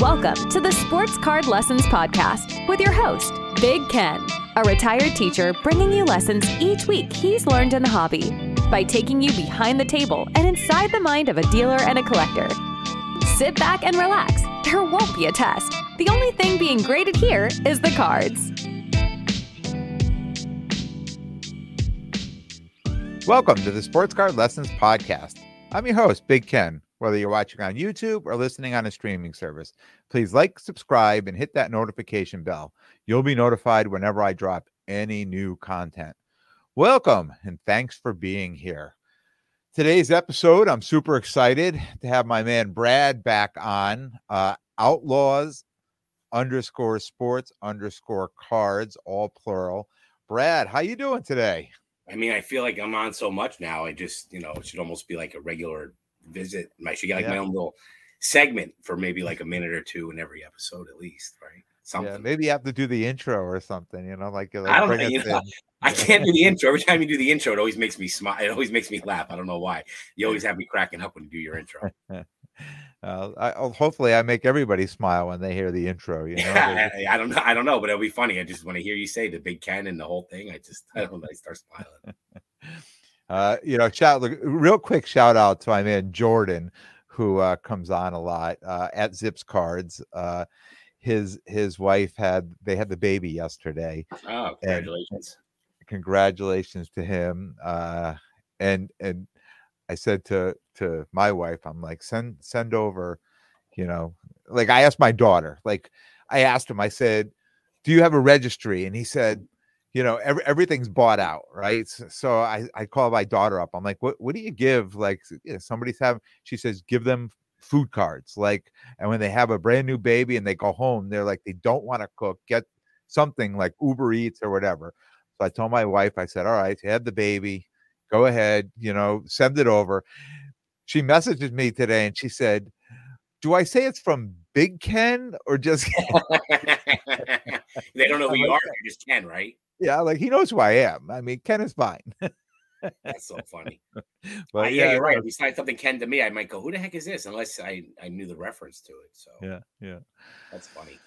Welcome to the Sports Card Lessons Podcast with your host, Big Ken, a retired teacher bringing you lessons each week he's learned in the hobby by taking you behind the table and inside the mind of a dealer and a collector. Sit back and relax. There won't be a test. The only thing being graded here is the cards. Welcome to the Sports Card Lessons Podcast. I'm your host, Big Ken. Whether you're watching on YouTube or listening on a streaming service, please like, subscribe, and hit that notification bell. You'll be notified whenever I drop any new content. Welcome and thanks for being here. Today's episode, I'm super excited to have my man Brad back on. Uh, Outlaws underscore sports underscore cards, all plural. Brad, how you doing today? I mean, I feel like I'm on so much now. I just, you know, it should almost be like a regular visit. my should get like yeah. my own little segment for maybe like a minute or two in every episode at least, right? Something. Yeah, maybe you have to do the intro or something, you know, like, like I don't know, know I can't do the intro. Every time you do the intro, it always makes me smile. It always makes me laugh. I don't know why. You always have me cracking up when you do your intro. Uh, I, oh, hopefully, I make everybody smile when they hear the intro. You know, I, I, don't know. I don't know, but it'll be funny. I just when I hear you say the big cannon, the whole thing, I just I don't know. I start smiling. Uh, you know, shout real quick shout out to my man Jordan, who uh, comes on a lot uh, at Zips Cards. Uh, his his wife had they had the baby yesterday. Oh, congratulations! Congratulations to him. Uh, and and I said to to my wife, I'm like, send send over, you know, like I asked my daughter, like I asked him, I said, Do you have a registry? And he said, you know, every, everything's bought out, right? So, I, I call my daughter up. I'm like, what what do you give? Like you know, somebody's having she says, give them food cards. Like, and when they have a brand new baby and they go home, they're like, they don't want to cook, get something like Uber Eats or whatever. So I told my wife, I said, All right, you had the baby go ahead, you know, send it over. She messages me today and she said, Do I say it's from Big Ken or just they don't know who you are, you're just Ken, right? Yeah, like he knows who I am. I mean, Ken is fine. That's so funny. But uh, yeah, yeah, you're right. If you said something Ken to me, I might go, "Who the heck is this?" Unless I I knew the reference to it. So yeah, yeah, that's funny.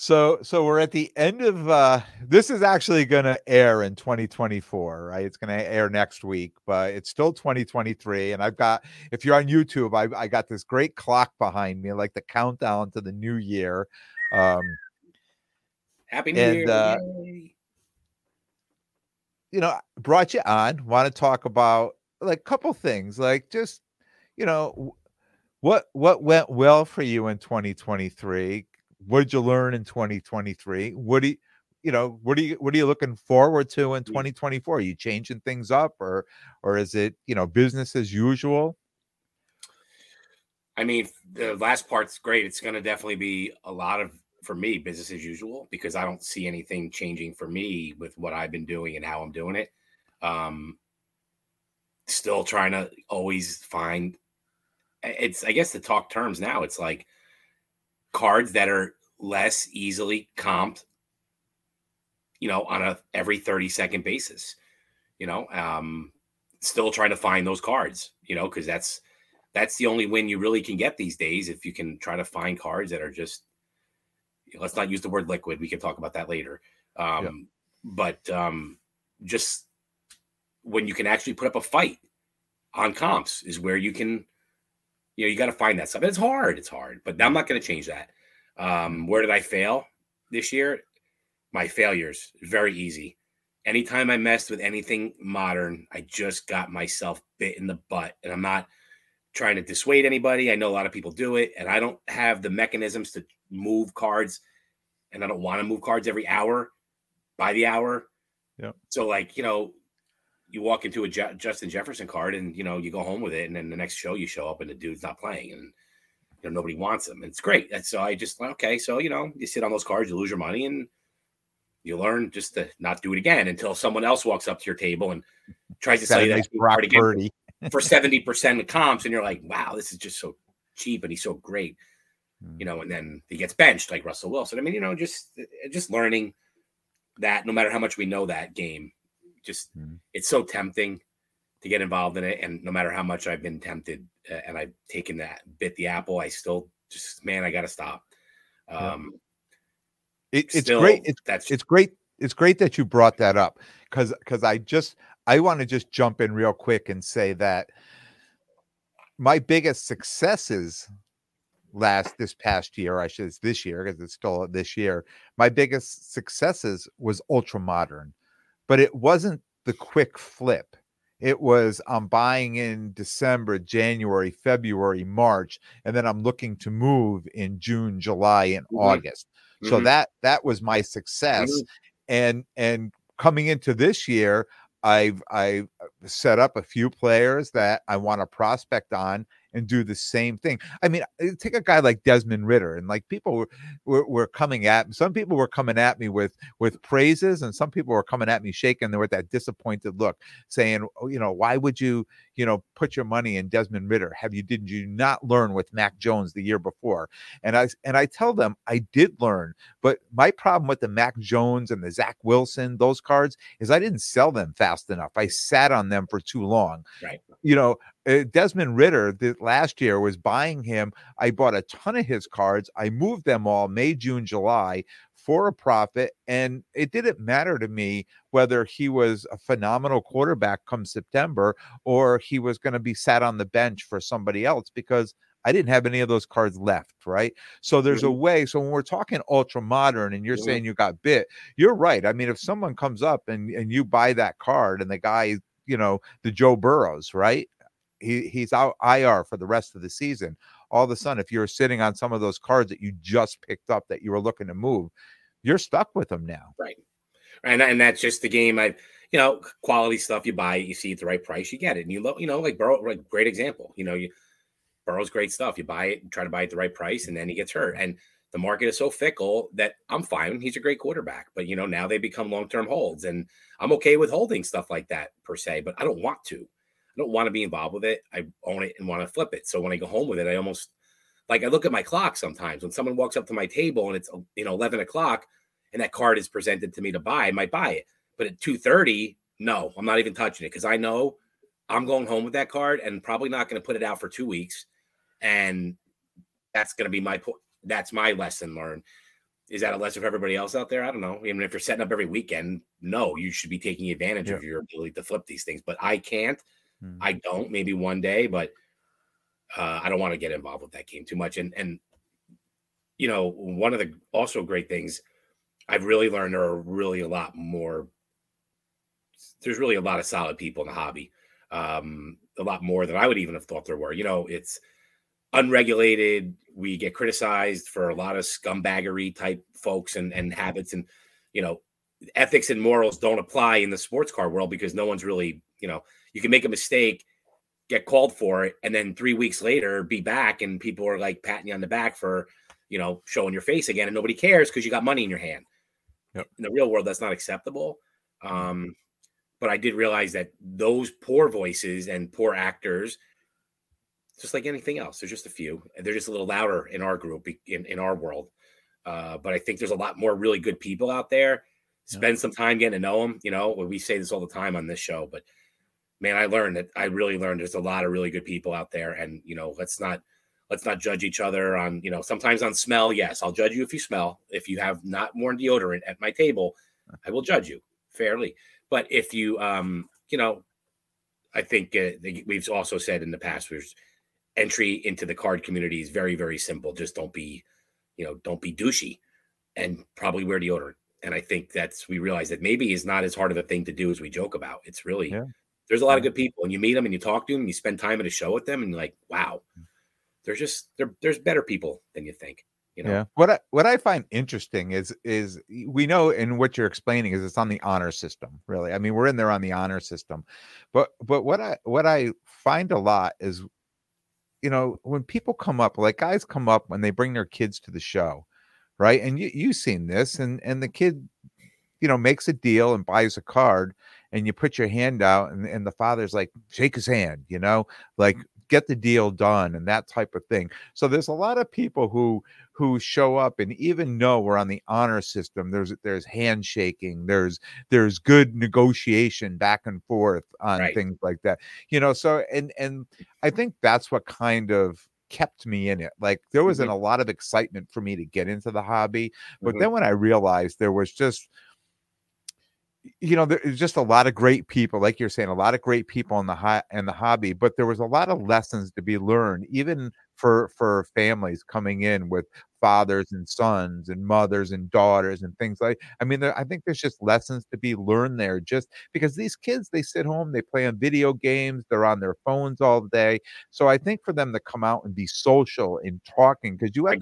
So so we're at the end of uh this is actually going to air in 2024, right? It's going to air next week, but it's still 2023 and I've got if you're on YouTube, I I got this great clock behind me like the countdown to the new year. Um Happy New and, Year. Uh, you know, brought you on, want to talk about like a couple things, like just you know, what what went well for you in 2023 what did you learn in 2023? What do you, you know, what are you what are you looking forward to in mm. 2024? Are you changing things up or or is it, you know, business as usual? I mean, the last part's great. It's going to definitely be a lot of for me business as usual because I don't see anything changing for me with what I've been doing and how I'm doing it. Um still trying to always find it's I guess the talk terms now. It's like cards that are less easily comped, you know, on a every 30 second basis. You know, um, still trying to find those cards, you know, because that's that's the only win you really can get these days if you can try to find cards that are just let's not use the word liquid. We can talk about that later. Um, yeah. but um, just when you can actually put up a fight on comps is where you can you know, you got to find that stuff. It's hard. It's hard, but I'm not going to change that. Um, where did I fail this year? My failures very easy. Anytime I messed with anything modern, I just got myself bit in the butt, and I'm not trying to dissuade anybody. I know a lot of people do it, and I don't have the mechanisms to move cards, and I don't want to move cards every hour by the hour. Yeah. So, like, you know, you walk into a Je- Justin Jefferson card and you know you go home with it, and then the next show you show up and the dude's not playing, and you know nobody wants him. And it's great. And so I just like, okay, so you know you sit on those cards, you lose your money, and you learn just to not do it again until someone else walks up to your table and tries to sell you that card again for seventy percent of comps, and you're like, wow, this is just so cheap, and he's so great, you hmm. know. And then he gets benched like Russell Wilson. I mean, you know, just just learning that no matter how much we know that game just mm-hmm. it's so tempting to get involved in it. And no matter how much I've been tempted uh, and I've taken that bit the apple, I still just man, I got to stop. Um, It, it's still, great. It's that's it's great. It's great that you brought that up because because I just I want to just jump in real quick and say that my biggest successes last this past year, I should say this year because it's still this year. My biggest successes was ultra modern, but it wasn't the quick flip. It was I'm buying in December, January, February, March, and then I'm looking to move in June, July, and Mhm. August. So Mhm. that that was my success. Mhm. And and coming into this year, I've I've set up a few players that I want to prospect on and do the same thing. I mean, uh, take a guy like Desmond Ridder, and like people were, were, were coming at some people were coming at me with with praises, and some people were coming at me shaking there with that disappointed look, saying, oh, you know, why would you, you know, put your money in Desmond Ridder? Have you did you not learn with Mac Jones the year before? And I and I tell them I did learn, but my problem with the Mac Jones and the Zach Wilson, those cards, is I didn't sell them fast enough. I sat on them for too long. Right. You know, uh, Desmond Ridder the, last year was buying him. I bought a ton of his cards. I moved them all May, June, July for a profit. And it didn't matter to me whether he was a phenomenal quarterback come September or he was going to be sat on the bench for somebody else because I didn't have any of those cards left, right? So there's a way. So when we're talking ultra modern and you're Mhm. saying you got bit, you're right. I mean, if someone comes up and, and you buy that card and the guy, you know, the Joe Burrows, right? He he's out IR for the rest of the season. All of a sudden, if you're sitting on some of those cards that you just picked up that you were looking to move, you're stuck with them now. Right. And and that's just the game. I you know quality stuff you buy, you see at the right price, you get it, and you look you know like Burrow, like great example. You know you Burrow's great stuff. You buy it, you try to buy it at the right price, and then he gets hurt. And the market is so fickle that I'm fine. He's a great quarterback, but you know now they become long term holds, and I'm okay with holding stuff like that per se. But I don't want to. Don't want to be involved with it. I own it and want to flip it. So when I go home with it, I almost like I look at my clock sometimes when someone walks up to my table and it's you know 11 o'clock and that card is presented to me to buy, I might buy it. But at 2:30, no, I'm not even touching it because I know I'm going home with that card and probably not going to put it out for two weeks. And that's going to be my po- that's my lesson learned. Is that a lesson for everybody else out there? I don't know. Even if you're setting up every weekend, no, you should be taking advantage Yeah. of your ability to flip these things. But I can't. Hmm. I don't. Maybe one day, but uh, I don't want to get involved with that game too much. And and you know, one of the also great things I've really learned there are really a lot more. There's really a lot of solid people in the hobby, um, a lot more than I would even have thought there were. You know, it's unregulated. We get criticized for a lot of scumbaggery type folks and and habits, and you know, ethics and morals don't apply in the sports car world because no one's really, you know, you can make a mistake, get called for it, and then three weeks later be back and people are like patting you on the back for, you know, showing your face again, and nobody cares because you got money in your hand. Yep. In the real world, that's not acceptable. Um, but I did realize that those poor voices and poor actors, just like anything else, there's just a few. and They're just a little louder in our group, in, in our world. Uh, but I think there's a lot more really good people out there. Yeah. Spend some time getting to know them. You know, we say this all the time on this show, but man, I learned that I really learned there's a lot of really good people out there, and you know, let's not let's not judge each other on you know sometimes on smell. Yes, I'll judge you if you smell. If you have not worn deodorant at my table, I will judge you fairly. But if you um you know, I think uh, we've also said in the past there's entry into the card community is very very simple. Just don't be you know don't be douchey, and probably wear deodorant. And I think that's we realize that maybe is not as hard of a thing to do as we joke about. It's really Yeah. There's a lot of good people, and you meet them and you talk to them, and you spend time at a show with them, and you're like, wow, mm. there's just there, there's better people than you think. You know, Yeah. What I what I find interesting is is we know and what you're explaining is it's on the honor system, really. I mean, we're in there on the honor system. But but what I what I find a lot is you know, when people come up, like guys come up when they bring their kids to the show, right? And you you've seen this and and the kid you know makes a deal and buys a card and you put your hand out and, and the father's like shake his hand you know like get the deal done and that type of thing so there's a lot of people who who show up and even know we're on the honor system there's there's handshaking there's there's good negotiation back and forth on Right. things like that you know so and and i think that's what kind of kept me in it. Like there wasn't Mhm. a lot of excitement for me to get into the hobby, but Mhm. then when I realized there was just you know there's just a lot of great people like you're saying a lot of great people in the high in the hobby but there was a lot of lessons to be learned even for for families coming in with fathers and sons and mothers and daughters and things like i mean there, i think there's just lessons to be learned there just because these kids they sit home they play on video games they're on their phones all day so i think for them to come out and be social and talking because you have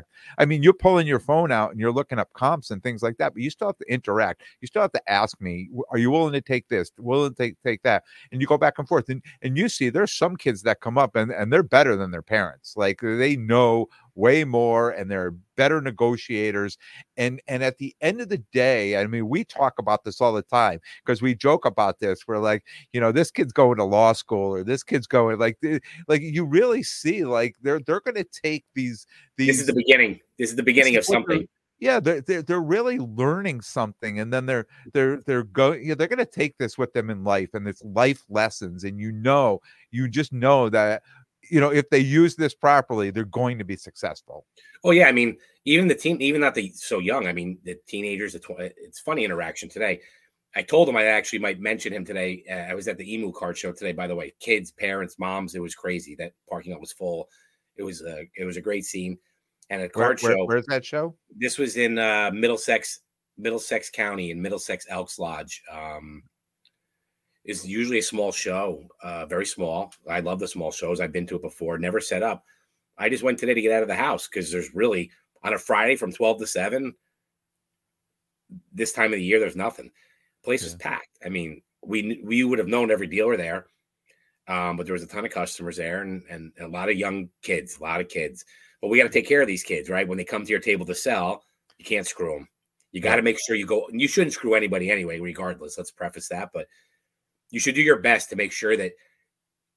agree. I mean, you're pulling your phone out and you're looking up comps and things like that, but you still have to interact. You still have to ask me, are you willing to take this? Willing to take, take that? And you go back and forth. And and you see there's some kids that come up and, and they're better than their parents. Like they know way more and they're better negotiators. And and at the end of the day, I mean, we talk about this all the time because we joke about this. We're like, you know, this kid's going to law school or this kid's going like like you really see like they're they're gonna take these these This is the beginning. This is the beginning of is what they're- something. yeah they're, they're they're really learning something and then they're they're they're going yeah, they're going to take this with them in life and it's life lessons and you know you just know that you know if they use this properly they're going to be successful Oh yeah, I mean, even the team, even not the so young. I mean, the teenagers. The tw- it's funny interaction today. I told him I actually might mention him today. Uh, I was at the emu card show today. By the way, kids, parents, moms. It was crazy. That parking lot was full. It was a it was a great scene. And a Where- card where- show. where's that show this was in uh, Middlesex, Middlesex County in Middlesex Elks Lodge. Um, is usually a small show, uh, very small. I love the small shows. I've been to it before. Never set up. I just went today to get out of the house because there's really on a Friday from twelve to seven. This time of the year, there's nothing. Place was packed. I mean, we we would have known every dealer there, um, but there was a ton of customers there and, and and a lot of young kids, a lot of kids. But we got to take care of these kids, right? When they come to your table to sell, you can't screw them. You got to make sure you go. You shouldn't screw anybody anyway, regardless. Let's preface that, but you should do your best to make sure that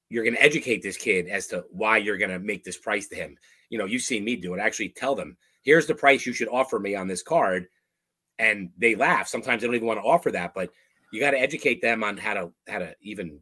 you're going to educate this kid as to why you're going to make this price to him. You know, you've seen me do it. Actually, tell them, here's the price you should offer me on this card, and they laugh. Sometimes they don't even want to offer that, but you got to educate them on how to how to even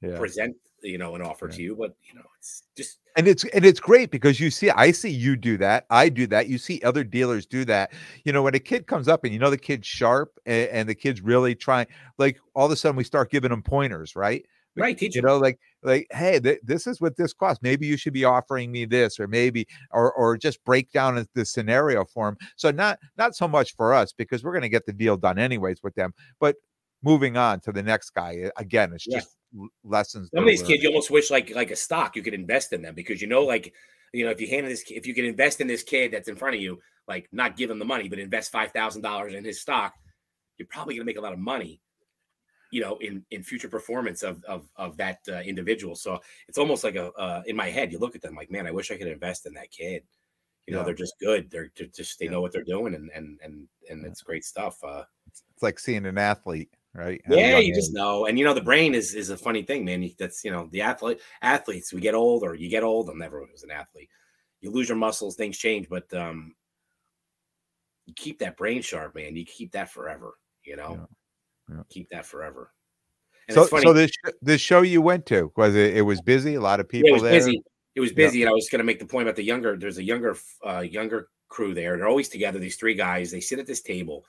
yeah present, you know, an offer Yeah. to you. But you know, it's just and it's and it's great because you see i see you do that i do that you see other dealers do that you know when a kid comes up and you know the kid's sharp and, and the kid's really trying like all of a sudden we start giving them pointers right We- Right, teach you know like like hey th- this is what this costs maybe you should be offering me this or maybe or or just break down the scenario for them so not not so much for us because we're going to get the deal done anyways with them but moving on to the next guy uh, again it's just l- lessons Some of these kids, you almost wish like like a stock you could invest in them because you know, like you know, if you hand this, if you can invest in this kid that's in front of you, like not give him the money, but invest five thousand dollars in his stock, you're probably going to make a lot of money, you know, in in future performance of of of that uh, individual. So it's almost like a uh, in my head, you look at them like, man, I wish I could invest in that kid. You know, Yeah. they're just good. They're, they're just they Yeah. know what they're doing, and and and and Yeah. it's great stuff. Uh, it's like seeing an athlete right yeah, you just know, and you know the brain is is a funny thing, man. That's you know the athlete athletes. We get old, or you get old. I'm never was an athlete. You lose your muscles, things change, but um, you keep that brain sharp, man. You keep that forever. You know, Yeah, yeah. keep that forever. And so it's funny. so this this show you went to was it it was busy a lot of people yeah, it was there busy. It was busy, and I was going to make the point about the younger. There's a younger, uh, younger crew there. They're always together. These three guys. They sit at this table,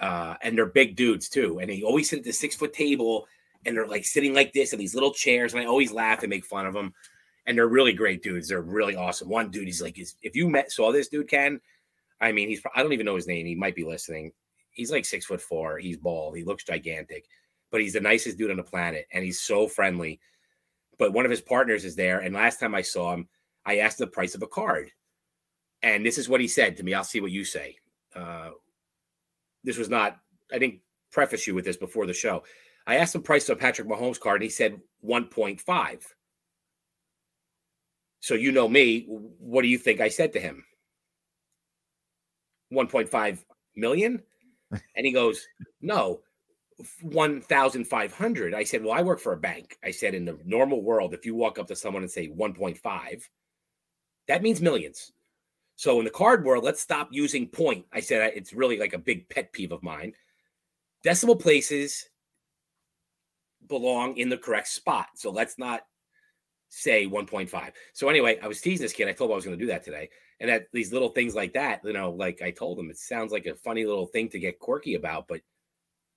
uh, and they're big dudes too. And they always sit at the six foot table, and they're like sitting like this in these little chairs. And I always laugh and make fun of them. And they're really great dudes. They're really awesome. One dude, he's like, if you met saw this dude, Ken, I mean, he's I don't even know his name. He might be listening. He's like six foot four. He's bald. He looks gigantic, but he's the nicest dude on the planet, and he's so friendly. But one of his partners is there, and last time I saw him, I asked the price of a card, and this is what he said to me. I'll see what you say. Uh, this was not. I didn't preface you with this before the show. I asked the price of Patrick Mahomes card, and he said one point five. So you know me. What do you think I said to him? 1.5 million? And he goes, No, 1,500. I said, Well, I work for a bank. I said, In the normal world, if you walk up to someone and say 1.5, that means millions. So in the card world, let's stop using point. I said, It's really like a big pet peeve of mine. Decimal places belong in the correct spot. So let's not say 1.5. So anyway, I was teasing this kid. I told him I was going to do that today. And that these little things like that, you know, like I told him, it sounds like a funny little thing to get quirky about, but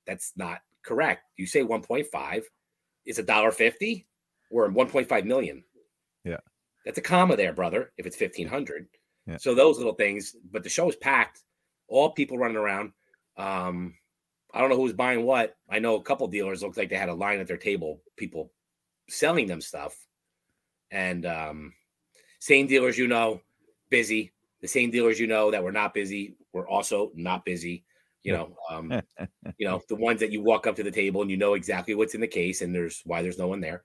that's not correct. You say 1.5, it's a dollar fifty or 1.5 million. Yeah. That's a comma there, brother, if it's 1500. Yeah. So those little things, but the show is packed, all people running around. Um, I don't know who's buying what. I know a couple dealers looked like they had a line at their table, people selling them stuff. And um, same dealers you know, busy. The same dealers you know that were not busy were also not busy. You know, um, you know the ones that you walk up to the table and you know exactly what's in the case and there's why there's no one there,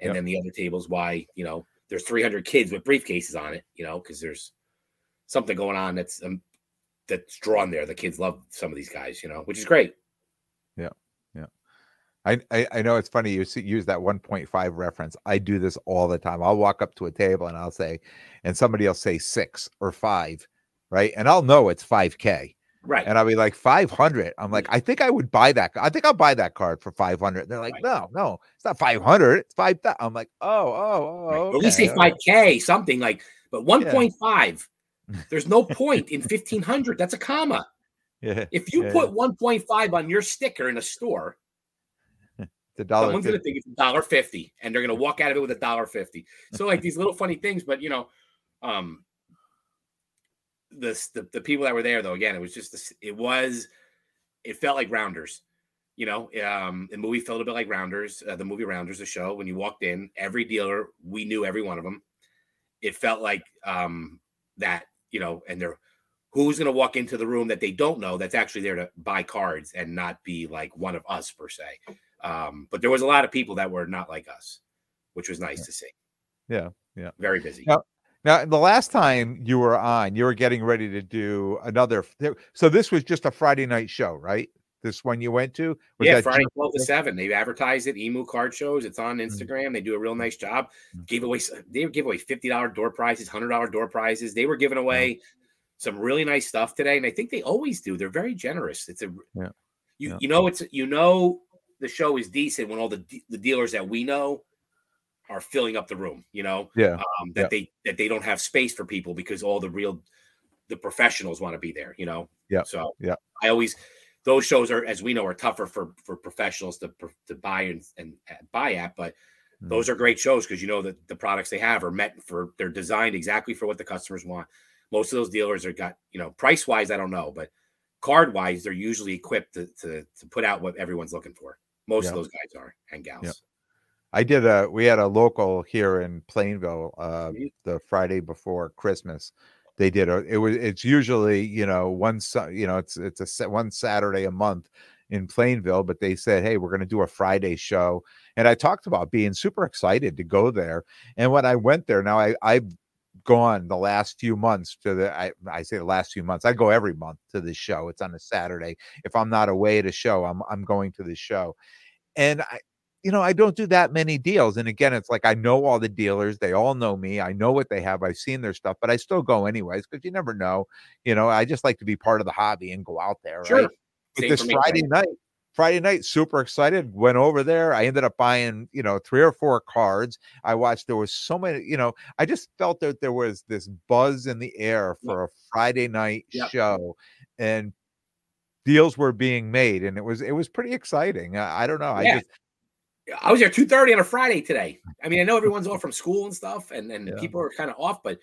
and Yep. then the other tables why you know there's 300 kids with briefcases on it. You know, because there's something going on that's um, that's drawn there. The kids love some of these guys. You know, which is great. Yeah, yeah. I, I I know it's funny you see, use that 1.5 reference. I do this all the time. I'll walk up to a table and I'll say, and somebody will say six or five, right? And I'll know it's 5K. Right. And I'll be like 500. I'm like, I think I would buy that. I think I'll buy that card for 500. They're like, Right. no, no, it's not 500. It's 5,000. I'm like, oh, oh, oh. Right. Or at least say okay, all right." 5K, something like, but 1.5, there's no point in 1500. That's a comma. Yeah. If you Yeah, put 1.5 on your sticker in a store, the dollar. someone's going to think it's a dollar fifty, and they're going to walk out of it with a dollar fifty. So like these little funny things, but you know, um, the, the the people that were there though, again, it was just this, it was, it felt like Rounders. You know, um, the movie felt a bit like Rounders, uh, the movie Rounders, the show. When you walked in, every dealer, we knew every one of them. It felt like um, that, you know, and they're who's going to walk into the room that they don't know that's actually there to buy cards and not be like one of us per se. Um, but there was a lot of people that were not like us, which was nice to see. Yeah, yeah. Very busy. Yeah. Now, the last time you were on, you were getting ready to do another. So this was just a Friday night show, right? This one you went to? Was yeah, Friday just- 12 to 7. They advertise it, Emu card shows. It's on Mm. Instagram. They do a real nice job. Mm. Gave away they give away $50 door prizes, $100 door prizes. They were giving away some really nice stuff today. And I think they always do. They're very generous. It's a Yeah. you Yeah. you know it's you know the show is decent when all the the dealers that we know are filling up the room, you know. Yeah. Um that they that they don't have space for people because all the real the professionals want to be there, you know. Yeah. So Yeah. I always those shows are, as we know, are tougher for for professionals to to buy and, and buy at, but Mm. those are great shows because you know that the products they have are meant for they're designed exactly for what the customers want. Most of those dealers are got you know price wise, I don't know, but card wise, they're usually equipped to, to to put out what everyone's looking for. Most of those guys are and gals. I did a we had a local here in Plainville uh Mhm. the Friday before Christmas. They did it was it's usually, you know, one you know, it's it's a one Saturday a month in Plainville, but they said, "Hey, we're going to do a Friday show." And I talked about being super excited to go there. And when I went there, now I I've gone the last few months to the I, I say the last few months. I go every month to this show. It's on a Saturday. If I'm not away at a show, I'm I'm going to the show. And I you know, I don't do that many deals. And again, it's like I know all the dealers, they all know me, I know what they have, I've seen their stuff, but I still go anyways because you never know. You know, I just like to be part of the hobby and go out there, Sure. right? But this me, Friday night, Friday night, super excited. Went over there. I ended up buying, you know, three or four cards. I watched. There was so many. You know, I just felt that there was this buzz in the air Yeah. for a Friday night Yeah. show, and deals were being made, and it was it was pretty exciting. I, I don't know. I just I was there two thirty on a Friday today. I mean, I know everyone's off from school and stuff, and and Yeah. people are kind of off, but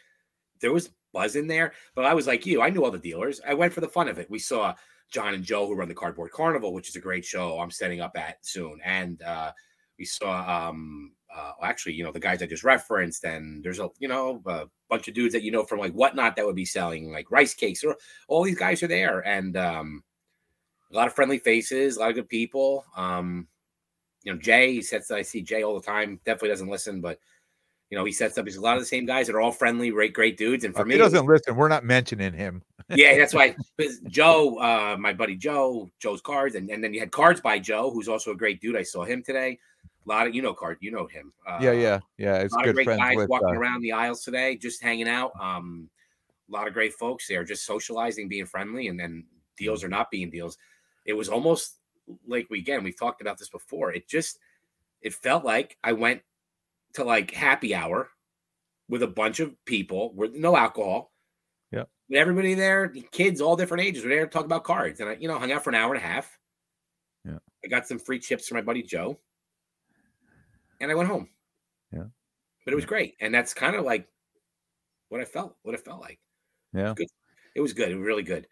there was buzz in there. But I was like you, I knew all the dealers. I went for the fun of it. We saw John and Joe who run the Cardboard Carnival, which is a great show. I'm setting up at soon, and uh, we saw um uh, actually, you know, the guys I just referenced, and there's a you know a bunch of dudes that you know from like whatnot that would be selling like rice cakes, or all these guys are there, and um, a lot of friendly faces, a lot of good people. Um, you know, Jay, he sets I see Jay all the time. Definitely doesn't listen, but you know, he sets up. He's a lot of the same guys that are all friendly, great, great dudes. And for if me, he doesn't listen. We're not mentioning him. yeah, that's why Joe, uh, my buddy Joe, Joe's cards, and, and then you had cards by Joe, who's also a great dude. I saw him today. A lot of you know card, you know him. Uh, yeah, yeah, yeah. It's a lot good of great guys with. walking Uh, around the aisles today, just hanging out. Um, a lot of great folks there, just socializing, being friendly, and then deals Mm-hmm. or not being deals. It was almost like we again we've talked about this before. It just it felt like I went to like happy hour with a bunch of people with no alcohol. Yeah. With everybody there, kids, all different ages, were there to talk about cards. And I, you know, hung out for an hour and a half. Yeah. I got some free chips from my buddy Joe. And I went home. Yeah. But it was great. And that's kind of like what I felt, what it felt like. Yeah. Good. It was good. It was really good.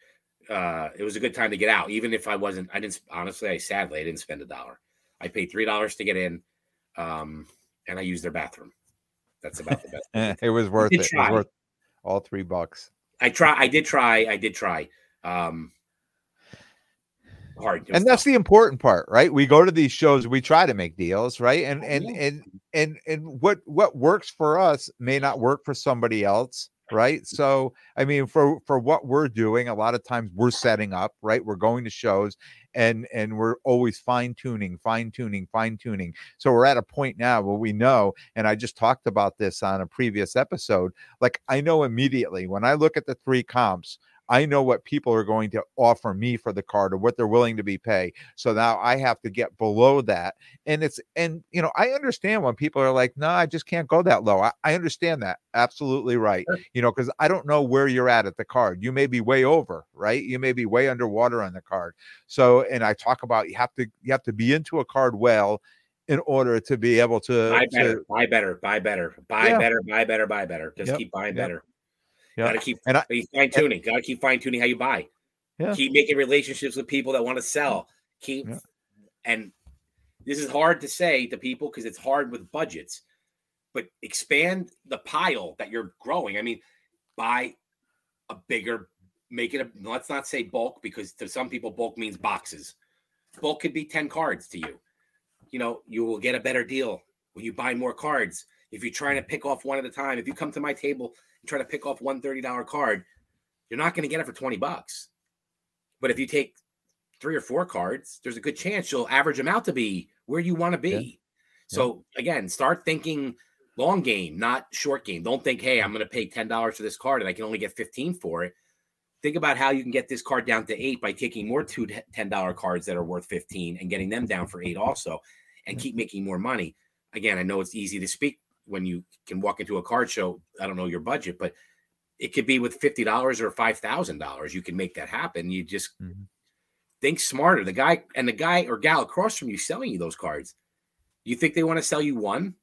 Uh, it was a good time to get out, even if I wasn't, I didn't, honestly, I sadly, I didn't spend a dollar. I paid $3 to get in. Um, and I used their bathroom. That's about the best. it was worth it. It was worth all three bucks. I try. I did try. I did try. Um, hard. And that's tough. the important part right we go to these shows we try to make deals right and and Yeah. and and and what what works for us may not work for somebody else right? So i mean for for what we're doing a lot of times we're setting up right? We're going to shows and and we're always fine tuning fine tuning fine tuning so we're at a point now where we know and i just talked about this on a previous episode like i know immediately when i look at the three comps I know what people are going to offer me for the card or what they're willing to be pay. So now I have to get below that. And it's and you know, I understand when people are like, no, I just can't go that low. I, I understand that. Absolutely right. Sure. You know, because I don't know where you're at at the card. You may be way over, right? You may be way underwater on the card. So and I talk about you have to you have to be into a card well in order to be able to, buy to better, buy better, buy better, buy Yeah. better, buy better, buy better. Just Yep, keep buying yep, better. Yep. Got to keep And I- fine tuning. Got to keep fine tuning how you buy. Yeah. Keep making relationships with people that want to sell. Keep Yeah. and this is hard to say to people because it's hard with budgets, but expand the pile that you're growing. I mean, buy a bigger, make it a let's not say bulk because to some people bulk means boxes. Bulk could be 10 cards to you. You know, you will get a better deal when you buy more cards. If you're trying to pick off one at a time, if you come to my table and try to pick off one $30 card, you're not going to get it for 20 bucks. But if you take three or four cards, there's a good chance you'll average them out to be where you want to be. Yeah. So again, start thinking long game, not short game. Don't think, hey, I'm going to pay $10 for this card and I can only get 15 for it. Think about how you can get this card down to eight by taking more two $10 cards that are worth 15 and getting them down for eight also and keep making more money. Again, I know it's easy to speak when you can walk into a card show. I don't know your budget, but it could be with $50 or $5,000. You can make that happen. You just Mhm. think smarter. The guy and the guy or gal across from you selling you those cards, you think they want to sell you one?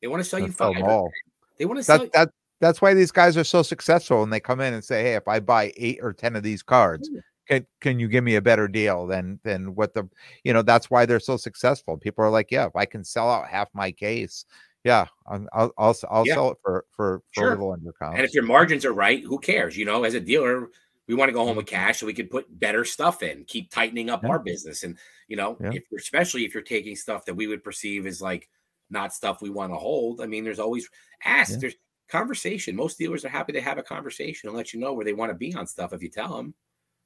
They want to sell you five. all. They want to sell that that that's why these guys are so successful and they come in and say, "Hey, if I buy eight or ten of these cards, can can you give me a better deal than than what the you know?" That's why they're so successful. People are like, "Yeah, if I can sell out half my case, yeah, I'll I'll I'll Yeah. sell it for for for Sure. a little under comp." And if your margins are right, who cares? You know, as a dealer, we want to go home mm-hmm. with cash so we can put better stuff in, keep tightening up Yeah. our business. And you know, Yeah. if especially if you're taking stuff that we would perceive as like not stuff we want to hold. I mean, there's always ask. There's conversation. Most dealers are happy to have a conversation and let you know where they want to be on stuff if you tell them.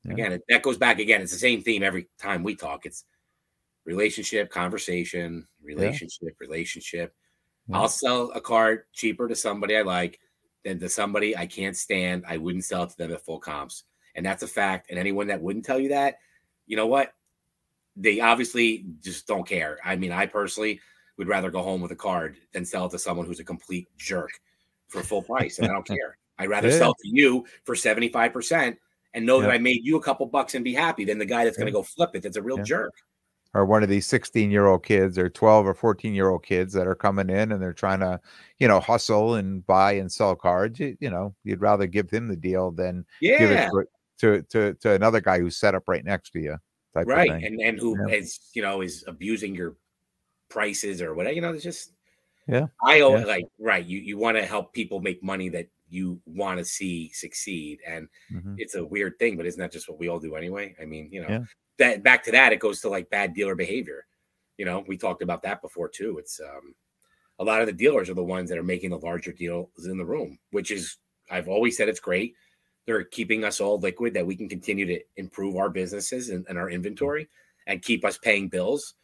Again, it, that goes back again. It's the same theme every time we talk. It's relationship, conversation, relationship, relationship. Yeah. I'll sell a card cheaper to somebody I like than to somebody I can't stand. I wouldn't sell it to them at full comps. And that's a fact. And anyone that wouldn't tell you that, you know what? They obviously just don't care. I mean, I personally would rather go home with a card than sell it to someone who's a complete jerk for full price. And I don't care. I'd rather Yeah. sell to you for 75% and know that I made you a couple bucks and be happy than the guy that's going to go flip it. That's a real Yeah. jerk. Or one of these 16 year old kids or 12 or 14 year old kids that are coming in and they're trying to you know hustle and buy and sell cards you, you know you'd rather give him the deal than give Yeah. it to, to to another guy who's set up right next to you type right of thing. and and who Yeah. is you know is abusing your prices or whatever you know it's just Yeah. i always Yeah. like right you you want to help people make money that you want to see succeed and Mhm. it's a weird thing but isn't that just what we all do anyway i mean you know Yeah. That back to that it goes to like bad dealer behavior. You know we talked about that before too. It's um a lot of the dealers are the ones that are making the larger deals in the room which is i've always said it's great. They're keeping us all liquid that we can continue to improve our businesses and, and our inventory and keep us paying bills.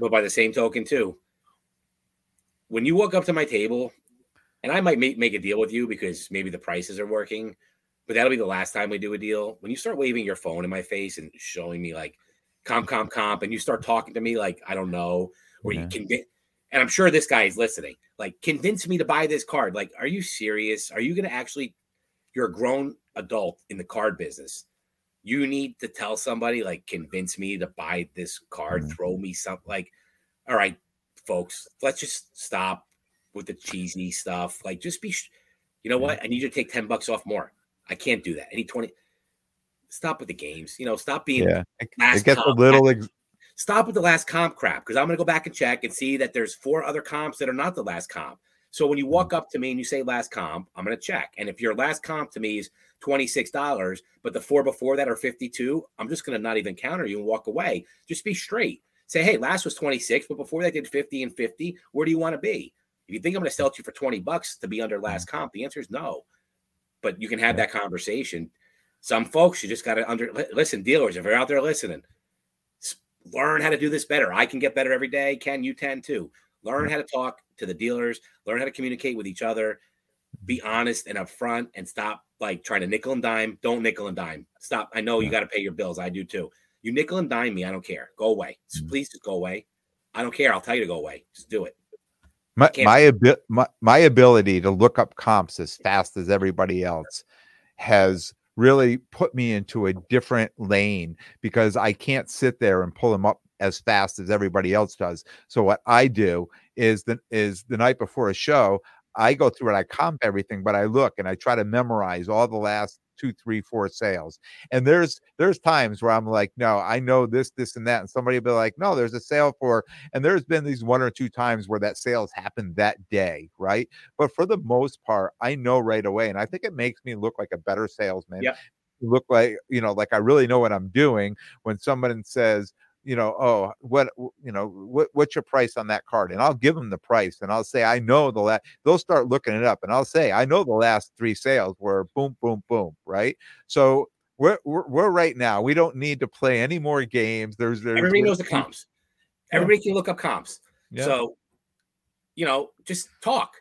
But by the same token too when you walk up to my table and i might make, make a deal with you because maybe the prices are working but that'll be the last time we do a deal when you start waving your phone in my face and showing me like comp comp comp and you start talking to me like i don't know or Yeah. you can get and I'm sure this guy is listening. Like, convince me to buy this card. Like, are you serious? Are you going to actually? You're a grown adult in the card business. You need to tell somebody, like, convince me to buy this card. Mhm. Throw me something. Like, all right, folks, let's just stop with the cheesy stuff. Like, just be. sh- You know what? I need you to take ten bucks off more. I can't do that. Any twenty. Stop with the games. You know, stop being Yeah, it, gets a little. Ex- stop with the last comp crap because I'm going to go back and check and see that there's four other comps that are not the last comp. So when you mm-hmm. walk up to me and you say last comp, I'm going to check. And if your last comp to me is $26, but the four before that are 52, I'm just going to not even counter you and walk away. Just be straight. Say, hey, last was 26, but before that did 50 and 50. Where do you want to be? If you think I'm going to sell it to you for 20 bucks to be under mm-hmm. last comp, the answer is no. But you can have that conversation. Some folks, you just got to under listen, dealers, if you're out there listening, learn how to do this better. I can get better every day. Can you tend to learn how to talk to the dealers, learn how to communicate with each other, be honest and upfront, and stop like trying to nickel and dime. Don't nickel and dime. Stop. I know you got to pay your bills. I do too. You nickel and dime me. I don't care. Go away. Mhm. Please just go away. I don't care. I'll tell you to go away. Just do it. My my, abi- my my ability to look up comps as fast as everybody else has really put me into a different lane because I can't sit there and pull them up as fast as everybody else does. So what I do is the is the night before a show, I go through it, I comp everything, but I look and I try to memorize all the last two, three, four sales. And there's there's times where I'm like, no, I know this, this, and that. And somebody will be like, no, there's a sale for and there's been these one or two times where that sales happened that day, right? But for the most part, I know right away. And I think it makes me look like a better salesman. Yep. Look like, you know, like I really know what I'm doing when someone says, you know, oh, what, you know, what, what's your price on that card? And I'll give them the price and I'll say, I know the last, they'll start looking it up and I'll say, I know the last three sales were boom, boom, boom, right? So we're, we're, we're right now. We don't need to play any more games. There's, there's Everybody knows the comps. Everybody can look up comps. Yeah. So, you know, just talk.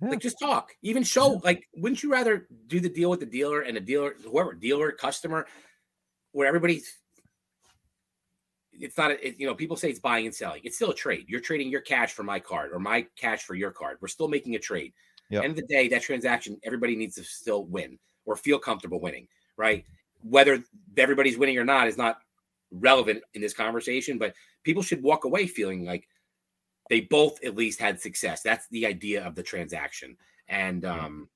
Yeah. Like just talk. Even show like wouldn't you rather do the deal with the dealer and the dealer, whoever, dealer, customer, where everybody's it's not a, it, you know, people say it's buying and selling. It's still a trade. You're trading your cash for my card or my cash for your card. We're still making a trade. Yep. End of the day, that transaction, everybody needs to still win or feel comfortable winning, right? Whether everybody's winning or not is not relevant in this conversation, but people should walk away feeling like they both at least had success. That's the idea of the transaction. And um,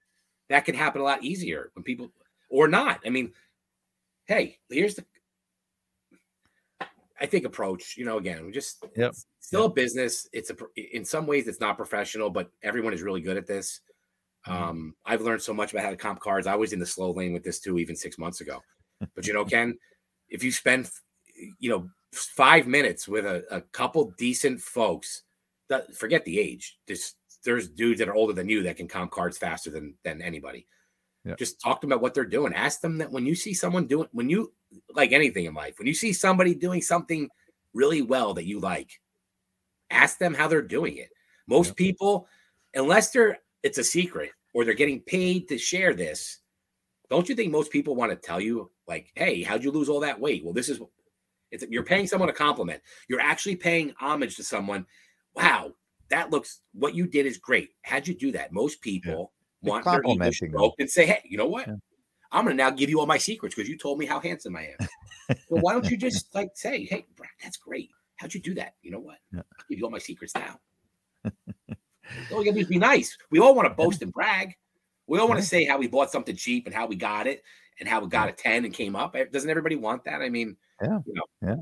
that can happen a lot easier when people or not. I mean, hey, here's the I think approach, you know, again, we just Yep. still a business. It's a in some ways it's not professional, but everyone is really good at this. Mhm. Um, I've learned so much about how to comp cards. I was in the slow lane with this too, even six months ago. But you know, Ken, if you spend you know five minutes with a, a couple decent folks, that forget the age. Just there's dudes that are older than you that can comp cards faster than than anybody. Yeah. Just talk to them about what they're doing. Ask them that when you see someone doing when you like anything in life, when you see somebody doing something really well that you like, ask them how they're doing it. Most Yeah. people, unless they're it's a secret or they're getting paid to share this, don't you think most people want to tell you like, "Hey, how'd you lose all that weight?" Well, this is it's you're paying someone a compliment. You're actually paying homage to someone. Wow, that looks what you did is great. How'd you do that? Most people You're want their ego stroked and say, "Hey, you know what? Yeah. I'm gonna now give you all my secrets because you told me how handsome I am." well, why don't you just like say, "Hey, Brad, that's great. How'd you do that? You know what? Yeah. I'll give you all my secrets now." all you gotta do is be nice. We all want to boast and brag. We all want to say how we bought something cheap and how we got it and how we got a 10 and came up. Eh, Doesn't everybody want that? I mean, yeah, yeah.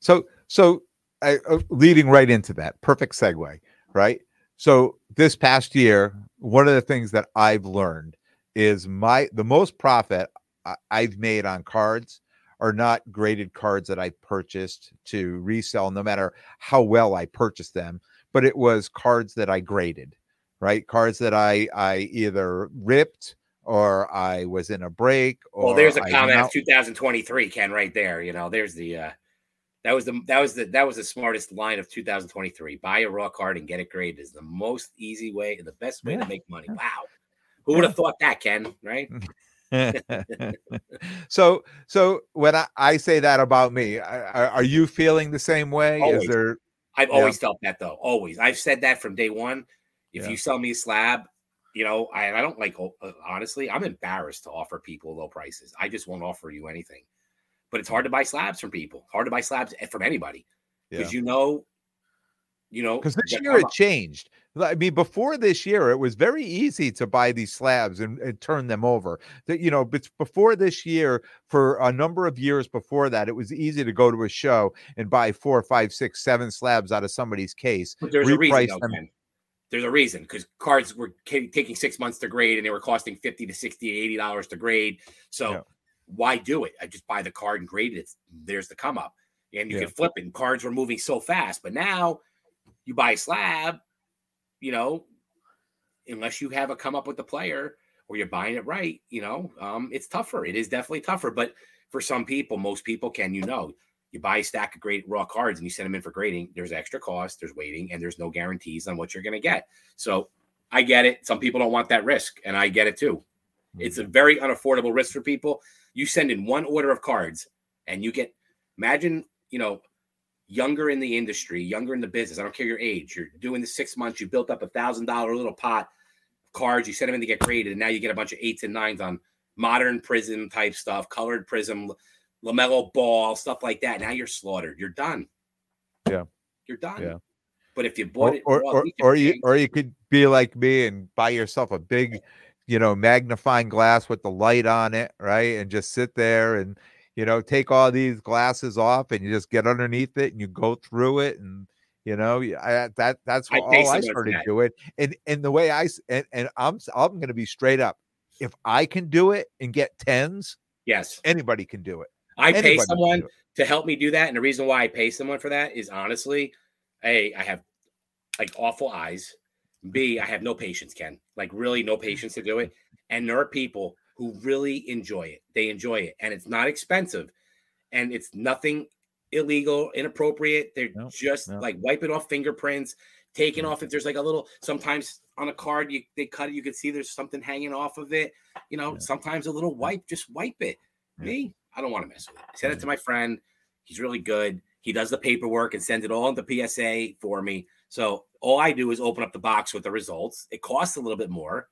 So, so I, uh, leading right into that, perfect segue, right? So this past year, one of the things that I've learned is my the most profit I've made on cards are not graded cards that I purchased to resell, no matter how well I purchased them, but it was cards that I graded, right? Cards that I I either ripped or I was in a break. Or well, there's a I comment of 2023, Ken, right there. You know, there's the uh that was the that was the that was the smartest line of 2023. Buy a raw card and get it graded is the most easy way and the best way Yeah. to make money. Wow. Who would have thought that, Ken? Right? so so when I, I say that about me I, I- are you feeling the same way Always. is there I've always felt that though. Always. I've said that from day one. If Yeah. you sell me a slab, you know, I, I don't like uh, honestly, I'm embarrassed to offer people low prices. I just won't offer you anything. But it's hard to buy slabs from people. Hard to buy slabs from anybody Yeah. because you know, you know, Because this year it changed. I mean, before this year, it was very easy to buy these slabs and, and turn them over. That you know, but before this year, for a number of years before that, it was easy to go to a show and buy four, five, six, seven slabs out of somebody's case. But there's a reason, though. There's a reason because cards were taking six months to grade and they were costing 50 to 60 80 dollars to grade. So Yeah. Why do it? I just buy the card and grade it. It's, there's the come up. And you Yeah. can flip it. And cards were moving so fast. But now you buy a slab, you know, unless you have a come up with the player or you're buying it right, you know, um, it's tougher. It is definitely tougher. But for some people, most people can, you know, you buy a stack of great raw cards and you send them in for grading. There's extra cost, there's waiting, and there's no guarantees on what you're going to get. So I get it. Some people don't want that risk, and I get it too. It's a very unaffordable risk for people. You send in one order of cards and you get, imagine, you know, younger in the industry, younger in the business. I don't care your age. You're doing the six months, you built up a thousand dollar little pot of cards, you send them in to get graded, and now you get a bunch of eights and nines on modern prism type stuff, colored prism, LaMelo ball, stuff like that. Now you're slaughtered. You're done. Yeah. You're done. Yeah. But if you bought or it, or, or, or you or you could be like me and buy yourself a big you know magnifying glass with the light on it right and just sit there and you know take all these glasses off and you just get underneath it and you go through it and you know I, that that's pay all i started that. doing and and the way I and, and i'm i'm going to be straight up if i can do it and get tens yes, anybody can do it I Anybody pay someone to help me do that. And the reason why I pay someone for that is honestly, A, I have like awful eyes. B, I have no patience, Ken. Like really no patience to do it. And there are people who really enjoy it. They enjoy it. And it's not expensive. And it's nothing illegal, inappropriate. They're No, just no. like wiping off fingerprints, taking Yeah. off if there's like a little sometimes on a card you they cut it, you can see there's something hanging off of it. You know, Yeah. sometimes a little wipe, just wipe it. Yeah. Me, I don't want to mess with it. I sent it to my friend. He's really good. He does the paperwork and sends it all into PSA for me. So all I do is open up the box with the results. It costs a little bit more,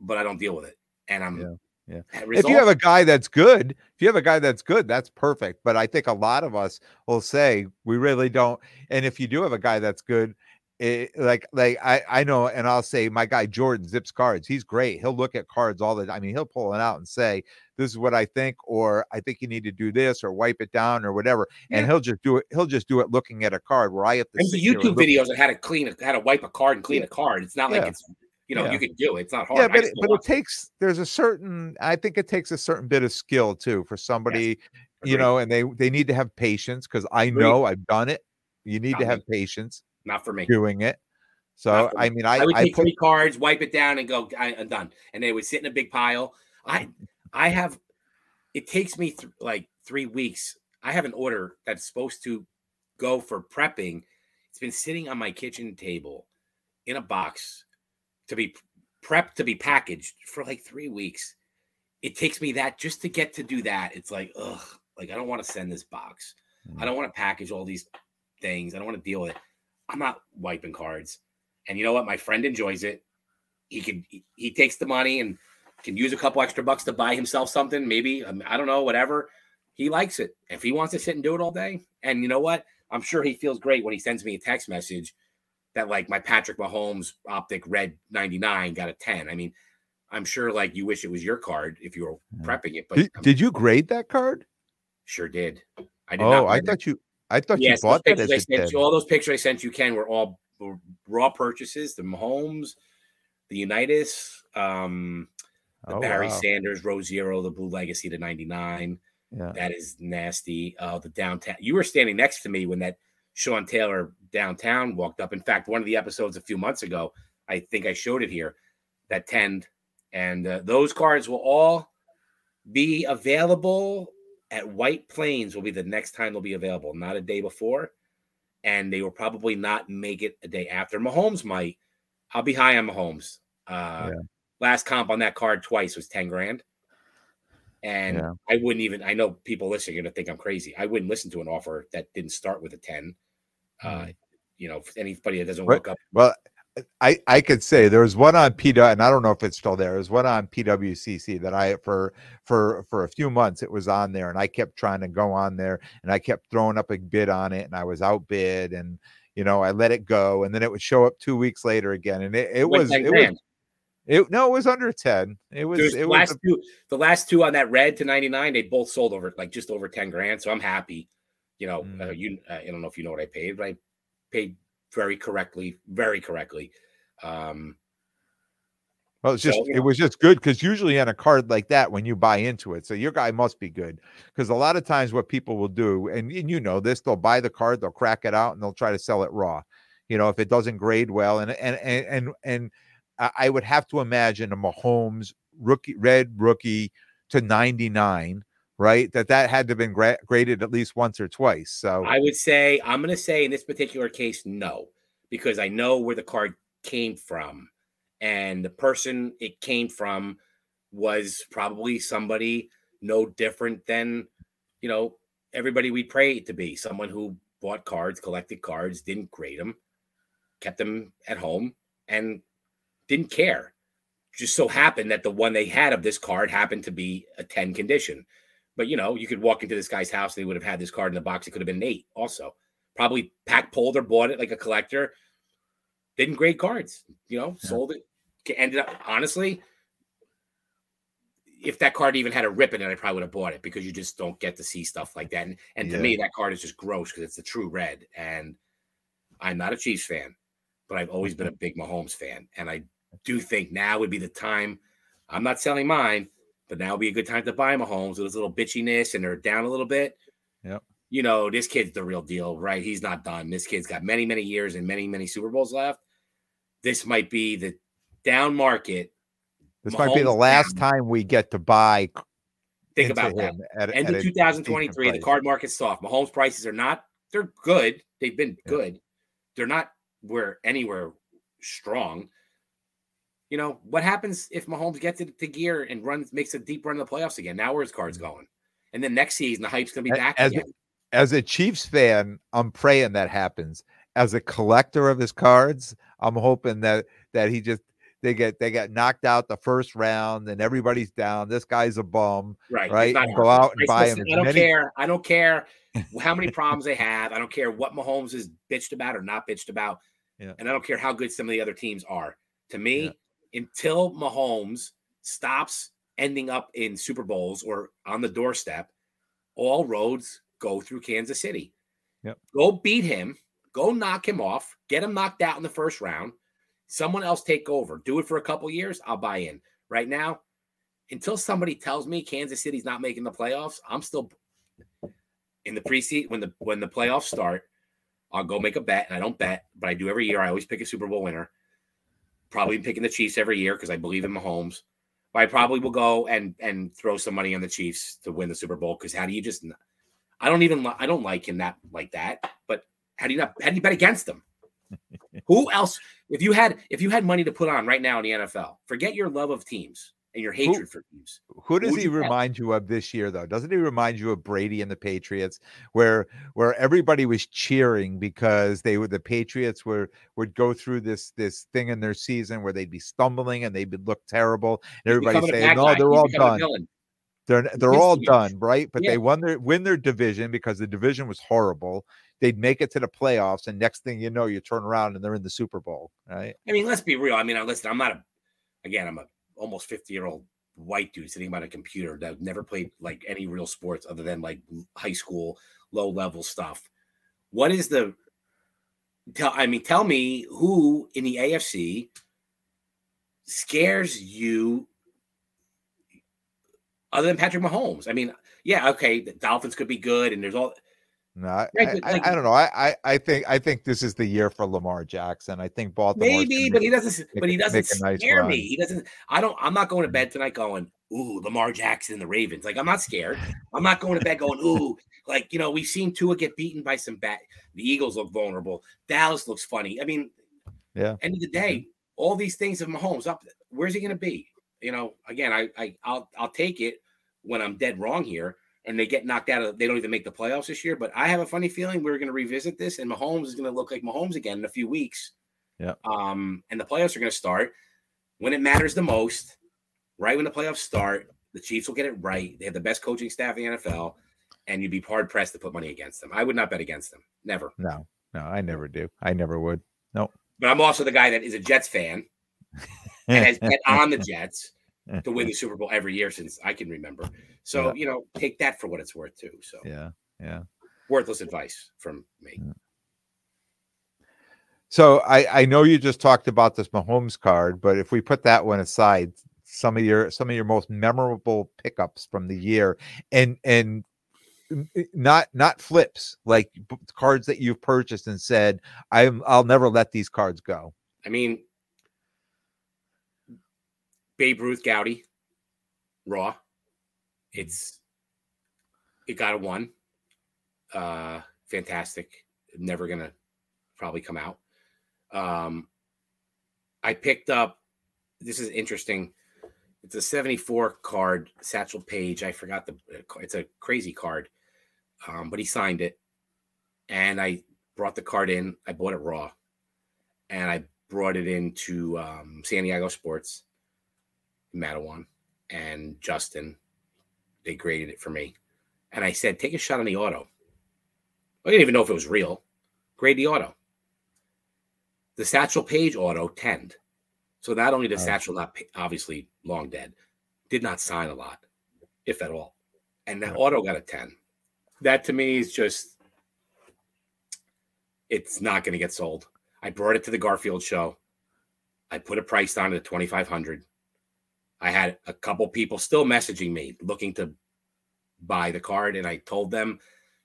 but I don't deal with it. And I'm Yeah, yeah. if you have a guy that's good, if you have a guy that's good, that's perfect. But I think a lot of us will say we really don't. And if you do have a guy that's good, it, like like I I know, and I'll say my guy Jordan zips cards. He's great. He'll look at cards all the. I mean, he'll pull it out and say, "This is what I think," or "I think you need to do this," or wipe it down, or whatever. And Yeah. he'll just do it. He'll just do it looking at a card where I have to. there's sit here and YouTube videos on how to clean how to wipe a card and clean Yeah. a card. It's not like Yeah. it's you know Yeah. you can do it. It's not hard. Yeah, but it, but it takes there's a certain I think it takes a certain bit of skill too for somebody, you know, and they they need to have patience because I know I've done it. You need Not to me. have patience not for me. doing it. So I mean, I, I would I take put three cards, wipe it down, and go. I, am done. And they would sit in a big pile. I, I have. It takes me th- like three weeks. I have an order that's supposed to go for prepping. It's been sitting on my kitchen table in a box to be prepped to be packaged for like three weeks. It takes me that just to get to do that. It's like, ugh, like I don't want to send this box. I mm. don't want to package all these things. I don't want to deal with it. I'm not wiping cards. And you know what? My friend enjoys it. He can he, takes the money and can use a couple extra bucks to buy himself something. Maybe um, I don't know, whatever. He likes it. If he wants to sit and do it all day, and you know what? I'm sure he feels great when he sends me a text message that like my Patrick Mahomes optic red 99 got a 10. I mean, I'm sure like you wish it was your card if you were prepping it, but did, I'm did you grade that card? sure did. I did not Oh. I grade it. thought you I thought Yes, you bought that as I a sent 10. you, all those pictures I sent you, Ken, were all were raw purchases. The Mahomes, the Unitas, um, the Oh, Barry wow. Sanders, Row Zero, the Blue Legacy to 99. Yeah. That is nasty. Uh, the downtown. You were standing next to me when that Sean Taylor downtown walked up. In fact, one of the episodes a few months ago, I think I showed it here. That tend and uh, those cards will all be available at White Plains. Will be the next time they'll be available, not a day before, and they will probably not make it a day after. Mahomes might. I'll be high on Mahomes. Uh, Yeah. Last comp on that card twice was ten grand. And Yeah. I wouldn't even, I know people listening are going to think I'm crazy. I wouldn't listen to an offer that didn't start with a 10. Uh, you know, anybody that doesn't Right. look up, Well, I I could say there was one on PW, and I don't know if it's still there. There was one on PWCC that I for for for a few months it was on there, and I kept trying to go on there, and I kept throwing up a bid on it, and I was outbid, and you know I let it go, and then it would show up two weeks later again, and it, it was 10 it was it no, it was under ten. It was There's it the was last two, the last two on that red to 99, they both sold over like just over 10 grand. So I'm happy. You know, Mm. uh, you uh, I don't know if you know what I paid, but I paid very correctly, very correctly. Um, Well, it's So, just you it know- was just good because usually on a card like that, when you buy into it, so your guy must be good. Because a lot of times, what people will do, and, and you know this, they'll buy the card, they'll crack it out, and they'll try to sell it raw. You know, if it doesn't grade well, and and and and and I I would have to imagine a Mahomes rookie red rookie to ninety nine, right? That that had to have been gra- graded at least once or twice. So I would say I'm going to say in this particular case, no, because I know where the card came from, and the person it came from was probably somebody no different than you know everybody we pray to be someone who bought cards, collected cards, didn't grade them, kept them at home, and didn't care. Just so happened that the one they had of this card happened to be a 10 condition. But you know, you could walk into this guy's house, they would have had this card in the box. It could have been Nate also. Probably Pack pulled or bought it like a collector. Didn't grade cards, you know, Yeah. sold it. Ended up honestly, if that card even had a rip in it, I probably would have bought it because you just don't get to see stuff like that. And, and to Yeah. me, that card is just gross because it's the true red. And I'm not a Chiefs fan, but I've always been a mm-hmm. big Mahomes fan. And I do think now would be the time. I'm not selling mine, but now would be a good time to buy Mahomes with his little bitchiness and they're down a little bit. Yep. You know, this kid's the real deal, right? He's not done. This kid's got many, many years and many, many Super Bowls left. This might be the down market. this might be the last down. time we get to buy. Think about that. at, End at of 2023, the card market's soft. Mahomes prices are not, they're good. They've been Yeah. good. They're not where anywhere strong. You know, what happens if Mahomes gets it to gear and runs, makes a deep run in the playoffs again? Now where's cards mm-hmm. going? And then next season, the hype's going to be back as again. as a Chiefs fan, I'm praying that happens. As a collector of his cards, I'm hoping that that he just they get they get knocked out the first round and everybody's down. This guy's a bum, Right. right? go out and buy listen, him. I don't many- care. I don't care how many problems they have. I don't care what Mahomes is bitched about or not bitched about. Yeah. And I don't care how good some of the other teams are. To me, Yeah. Until Mahomes stops ending up in Super Bowls or on the doorstep, all roads go through Kansas City. Yep. Go beat him, go knock him off, get him knocked out in the first round. Someone else take over. Do it for a couple years. I'll buy in. Right now, until somebody tells me Kansas City's not making the playoffs, I'm still in the preseason when the when the playoffs start. I'll go make a bet, and I don't bet, but I do every year. I always pick a Super Bowl winner. Probably picking the Chiefs every year because I believe in Mahomes. But I probably will go and and throw some money on the Chiefs to win the Super Bowl. Because how do you just? I don't even. I don't like him that like that. But how do you not? How do you bet against them? Who else? If you had if you had money to put on right now in the NFL, forget your love of teams and your hatred for teams. Who does would he remind you of this year, though? Doesn't he remind you of Brady and the Patriots, where where everybody was cheering because they were the Patriots were would go through this this thing in their season where they'd be stumbling and they'd look terrible, and everybody saying, "No, they're all done. They're they're all done, right?" But Yeah. they won their win their division because the division was horrible. They'd make it to the playoffs, and next thing you know, you turn around and they're in the Super Bowl, right? I mean, let's be real. I mean, I listen. I'm not a. Again, I'm a almost 50 year old white dude sitting behind a computer that never played like any real sports other than like high school low level stuff. What is the? Tell I mean, tell me who in the AFC scares you other than Patrick Mahomes. I mean, yeah, okay, the Dolphins could be good, and there's all. No, I, Right, I, I- I don't know. I, I I think I think this is the year for Lamar Jackson. I think Baltimore Maybe, but he doesn't. But he doesn't make nice scare me. He doesn't. I don't. I'm not going to mm. bed tonight going, "Ooh, Lamar Jackson and the Ravens." Like I'm not scared. I'm not going to bed going, "Ooh, like you know, we've seen Tua get beaten by some bad. The Eagles look vulnerable. Dallas looks funny. I mean, Yeah. End of the mm-hmm. day, all these things of Mahomes up. Where's he going to be? You know, again, I, I, I'll, I'll take it when I'm dead wrong here, and they get knocked out of they don't even make the playoffs this year. But I have a funny feeling we're going to revisit this, and Mahomes is going to look like Mahomes again in a few weeks. Yeah. Um, and the playoffs are going to start when it matters the most, right when the playoffs start. The Chiefs will get it right. They have the best coaching staff in the NFL, and you'd be hard pressed to put money against them. I would not bet against them. Never. No, no, I never do. I never would. No. But I'm also the guy that is a Jets fan and has bet on the Jets to win the Super Bowl every year since I can remember. So, Yeah. you know, take that for what it's worth too. So Yeah, yeah. worthless advice from me. So I I know you just talked about this Mahomes card, but if we put that one aside, some of your some of your most memorable pickups from the year, and and not not flips like cards that you've purchased and said I'm I'll never let these cards go. I mean, Babe Ruth Goudey, Raw. It's it got a one. Uh fantastic. Never gonna probably come out. Um I picked up this is interesting. It's a 74 card, Satchel Paige. I forgot the it's a crazy card. Um, but he signed it. And I brought the card in. I bought it raw. And I brought it into um, San Diego Sports, Mattawan, and Justin. They graded it for me. And I said, take a shot on the auto. I didn't even know if it was real. Grade the auto. The Satchel Paige auto, 10. So not only did Oh. Satchel not, obviously long dead, did not sign a lot, if at all. And that auto got a 10. That to me is just, it's not going to get sold. I brought it to the Garfield show. I put a price on it at 2500 I had a couple people still messaging me looking to buy the card. And I told them,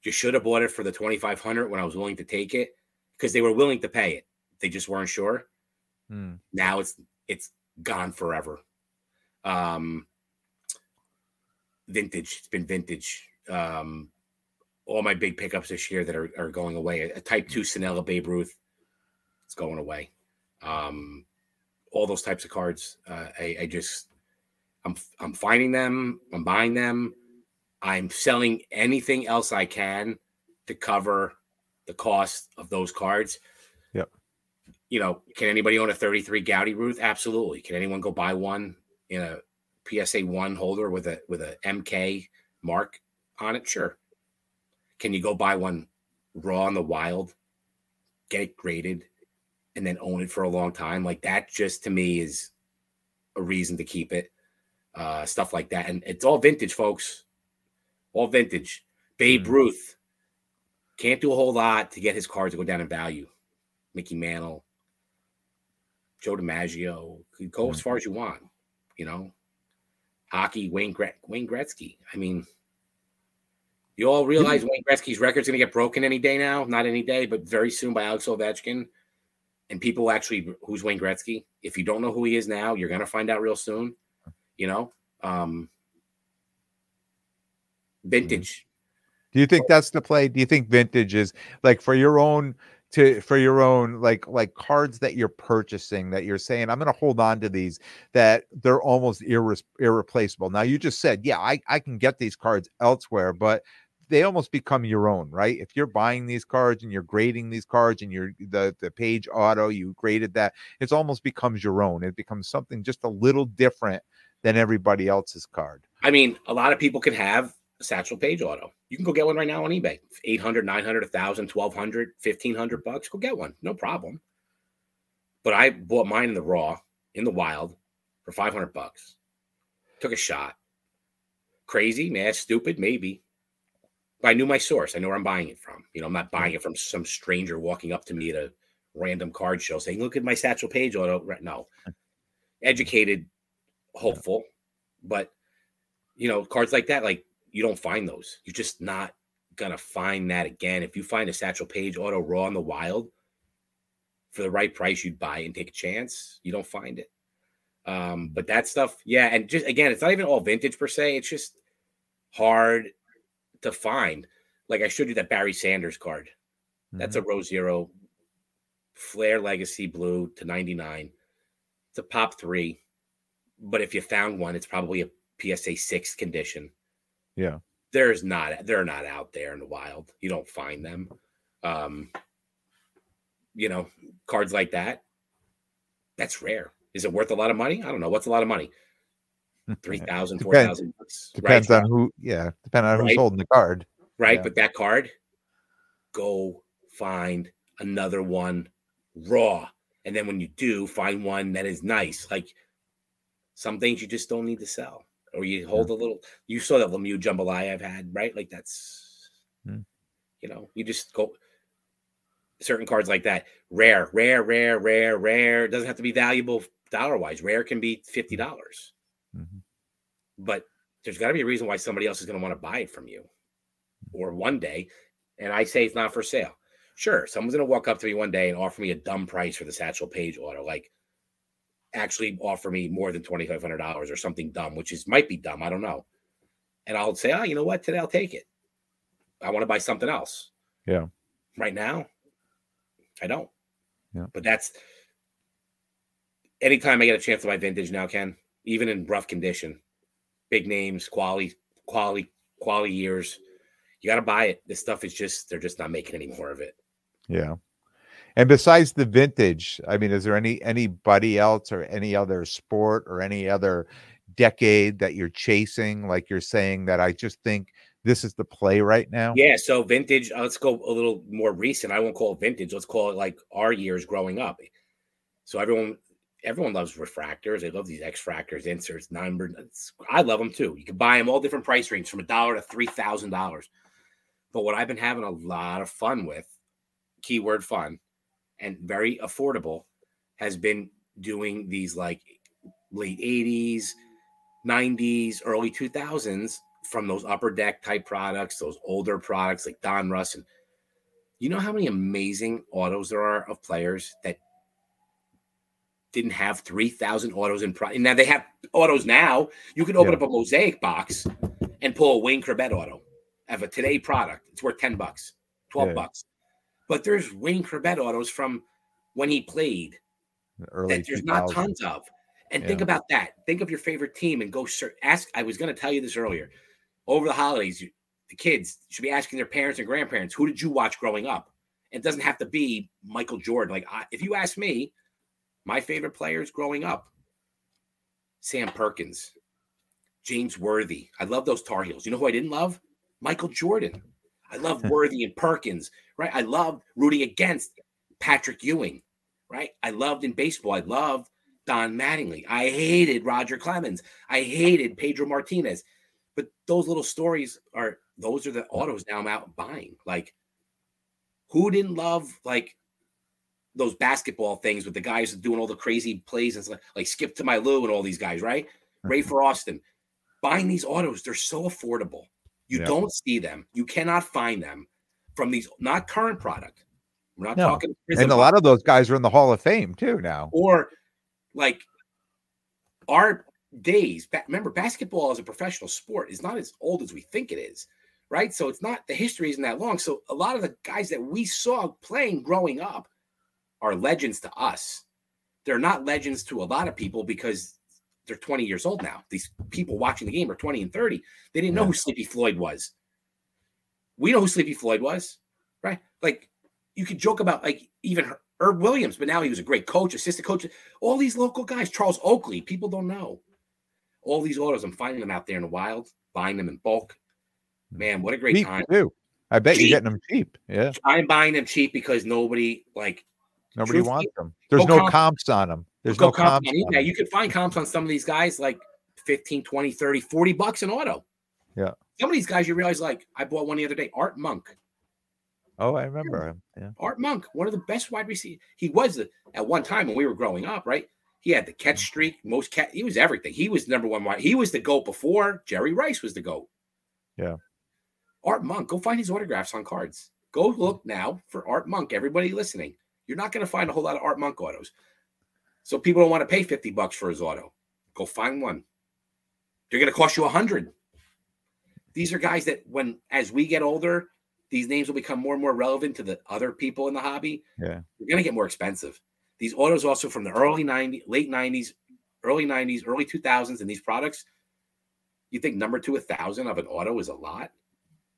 you should have bought it for the 2500 when I was willing to take it because they were willing to pay it. They just weren't sure. Hmm. Now it's it's gone forever. Um vintage. It's been vintage. Um all my big pickups this year that are, are going away. A type two Sinella Babe Ruth, it's going away. Um all those types of cards. Uh, I, I just I'm I'm finding them, I'm buying them, I'm selling anything else I can to cover the cost of those cards. Yep. You know, can anybody own a 33 Goudey Ruth? Absolutely. Can anyone go buy one in a PSA one holder with a with a MK mark on it? Sure. Can you go buy one raw in the wild, get it graded, and then own it for a long time? Like that just to me is a reason to keep it. Uh stuff like that. And it's all vintage, folks. All vintage. Babe Mhm. Ruth can't do a whole lot to get his cards to go down in value. Mickey Mantle, Joe DiMaggio, go as far as you want, you know. Hockey, Wayne Gret- Wayne Gretzky. I mean, you all realize Wayne Gretzky's record's going to get broken any day now. Not any day, but very soon by Alex Ovechkin. And people actually, who's Wayne Gretzky? If you don't know who he is now, you're going to find out real soon. You know, um, vintage. Do you think that's the play? Do you think vintage is like for your own to for your own like like cards that you're purchasing that you're saying I'm going to hold on to these that they're almost irre- irreplaceable. Now you just said, yeah, I I can get these cards elsewhere, but they almost become your own, right? If you're buying these cards and you're grading these cards and you're the the Paige auto, you graded that, it's almost becomes your own. It becomes something just a little different than everybody else's card. I mean, a lot of people can have a Satchel Paige auto. You can go get one right now on eBay 800, 900, 1000, 1200, 1500 bucks. Go get one. No problem. But I bought mine in the raw, in the wild for 500 bucks. Took a shot. Crazy, mad, stupid, maybe. But I knew my source. I know where I'm buying it from. You know, I'm not buying it from some stranger walking up to me at a random card show saying, look at my Satchel Paige auto. Right- No. Educated, hopeful, but you know, cards like that, like you don't find those. You're just not gonna find that again. If you find a Satchel Paige auto raw in the wild for the right price, you'd buy and take a chance. You don't find it. Um, but that stuff, yeah, and just again, it's not even all vintage per se. It's just hard to find. Like I showed you that Barry Sanders card. That's a row zero, Flair Legacy Blue to 99. It's a pop three, but if you found one, it's probably a PSA six condition. Yeah. there's not they're not out there in the wild. You don't find them. Um, you know, cards like that. That's rare. Is it worth a lot of money? I don't know. What's a lot of money? 3,000, 4,000 bucks. Depends right? on who, yeah, depending on who's holding the card. Right. Yeah. But that card, go find another one raw. And then when you do, find one that is nice. Like some things you just don't need to sell. Or you hold yeah. a little, you saw that Lemieux jambalaya I've had, right? Like that's, hmm. you know, you just go certain cards like that. Rare, rare, rare, rare, rare. It doesn't have to be valuable dollar wise. Rare can be $50. mm-hmm. But there's got to be a reason why somebody else is going to want to buy it from you or one day. And I say it's not for sale. Sure, someone's going to walk up to me one day and offer me a dumb price for the Satchel Paige auto, like actually offer me more than $2,500 or something dumb, which is might be dumb. I don't know. And I'll say, oh, you know what? Today I'll take it. I want to buy something else. Yeah. Right now, I don't. Yeah. But that's anytime I get a chance to buy vintage now, Ken, even in rough condition, big names, quality, quality, quality years. You got to buy it. This stuff is just, they're just not making any more of it. Yeah. And besides the vintage, I mean, is there any anybody else or any other sport or any other decade that you're chasing? Like you're saying that I just think this is the play right now. Yeah. So vintage. Uh, let's go a little more recent. I won't call it vintage. Let's call it like our years growing up. So everyone, everyone loves refractors. They love these X-fractors, inserts. I love them too. You can buy them all different price ranges from a dollar to three thousand dollars. But what I've been having a lot of fun with, keyword fun, and very affordable, has been doing these like late '80s, '90s, early 2000s from those upper deck type products, those older products like Donruss. And you know how many amazing autos there are of players that didn't have 3,000 autos in pro. Now they have autos now. You can open yeah. up a mosaic box and pull a Wayne Chrebet auto of a today product. It's worth 10 bucks, 12 yeah. bucks. But there's Wayne Chrebet autos from when he played Early that there's not tons of. And yeah. think about that. Think of your favorite team and go search. Ask. I was going to tell you this earlier. Over the holidays, you, the kids should be asking their parents and grandparents, "Who did you watch growing up?" It doesn't have to be Michael Jordan. Like I, if you ask me, my favorite players growing up Sam Perkins, James Worthy. I love those Tar Heels. You know who I didn't love? Michael Jordan. I love Worthy and Perkins, right? I loved rooting against Patrick Ewing, right? I loved in baseball. I loved Don Mattingly. I hated Roger Clemens. I hated Pedro Martinez. But those little stories are those are the autos now I'm out buying. Like, who didn't love like those basketball things with the guys doing all the crazy plays and stuff, like Skip to My Lou and all these guys, right? Mm-hmm. Rafer Alston. Buying these autos, they're so affordable. You yeah. don't see them. You cannot find them from these not current product. We're not no. talking. And a lot of those guys are in the Hall of Fame too now. Or like our days. Remember, basketball as a professional sport is not as old as we think it is, right? So it's not the history isn't that long. So a lot of the guys that we saw playing growing up are legends to us. They're not legends to a lot of people because they're 20 years old now. These people watching the game are 20 and 30. They didn't know who Sleepy Floyd was. We know who Sleepy Floyd was, right? Like you could joke about like even Herb Williams, but now he was a great coach, assistant coach. All these local guys, Charles Oakley, people don't know. All these autos, I'm finding them out there in the wild, buying them in bulk. Man, what a great cheap time! Too. I bet cheap. you're getting them cheap. Yeah, I'm buying them cheap because nobody like Nobody wants them. There's no comp, comps on them. There's no comps. comps yeah, you can find comps on some of these guys like 15, 20, 30, 40 bucks an auto. Yeah. Some of these guys you realize, like, I bought one the other day, Art Monk. Oh, I remember him. Yeah. Art Monk, one of the best wide receivers. He was at one time when we were growing up, right? He had the catch streak, most catch. He was everything. He was number one wide. He was the GOAT before Jerry Rice was the GOAT. Yeah. Art Monk, go find his autographs on cards. Go look now for Art Monk. Everybody listening, you're not going to find a whole lot of Art Monk autos. So people don't want to pay 50 bucks for his auto. Go find one. They're going to cost you a hundred. These are guys that when as we get older, these names will become more and more relevant to the other people in the hobby. Yeah. They're going to get more expensive. These autos also from the early 90s, late 90s, early 90s, early 2000s and these products, you think number to a thousand of an auto is a lot?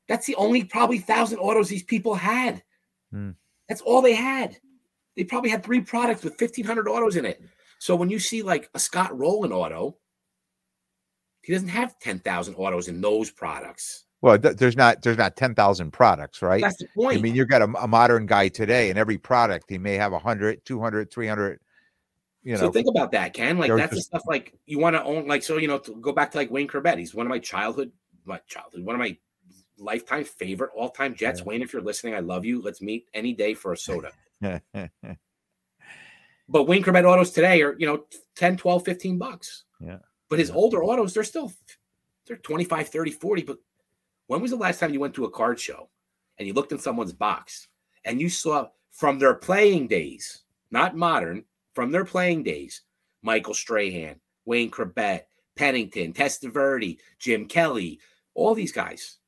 That's the only probably thousand autos these people had. Hmm. That's all they had. They probably had three products with 1,500 autos in it. So when you see like a Scott Rowland auto, he doesn't have 10,000 autos in those products. Well, th- there's not there's not ten thousand products, right? That's the point. I mean, you've got a, a modern guy today, and every product he may have 100, 200, 300, you know. so think about that, Ken. Like that's the stuff like you want to own. Like so, you know, to go back to like Wayne Chrebet. He's one of my childhood, my childhood, one of my lifetime favorite all time Jets. Yeah. Wayne, if you're listening, I love you. Let's meet any day for a soda. But Wayne Chrebet autos today are, you know, 10, 12, 15 bucks. Yeah. But his older autos, they're still they're 25, 30, 40. But when was the last time you went to a card show and you looked in someone's box and you saw from their playing days, not modern, from their playing days, Michael Strahan, Wayne Chrebet, Pennington, Testaverde, Jim Kelly, all these guys.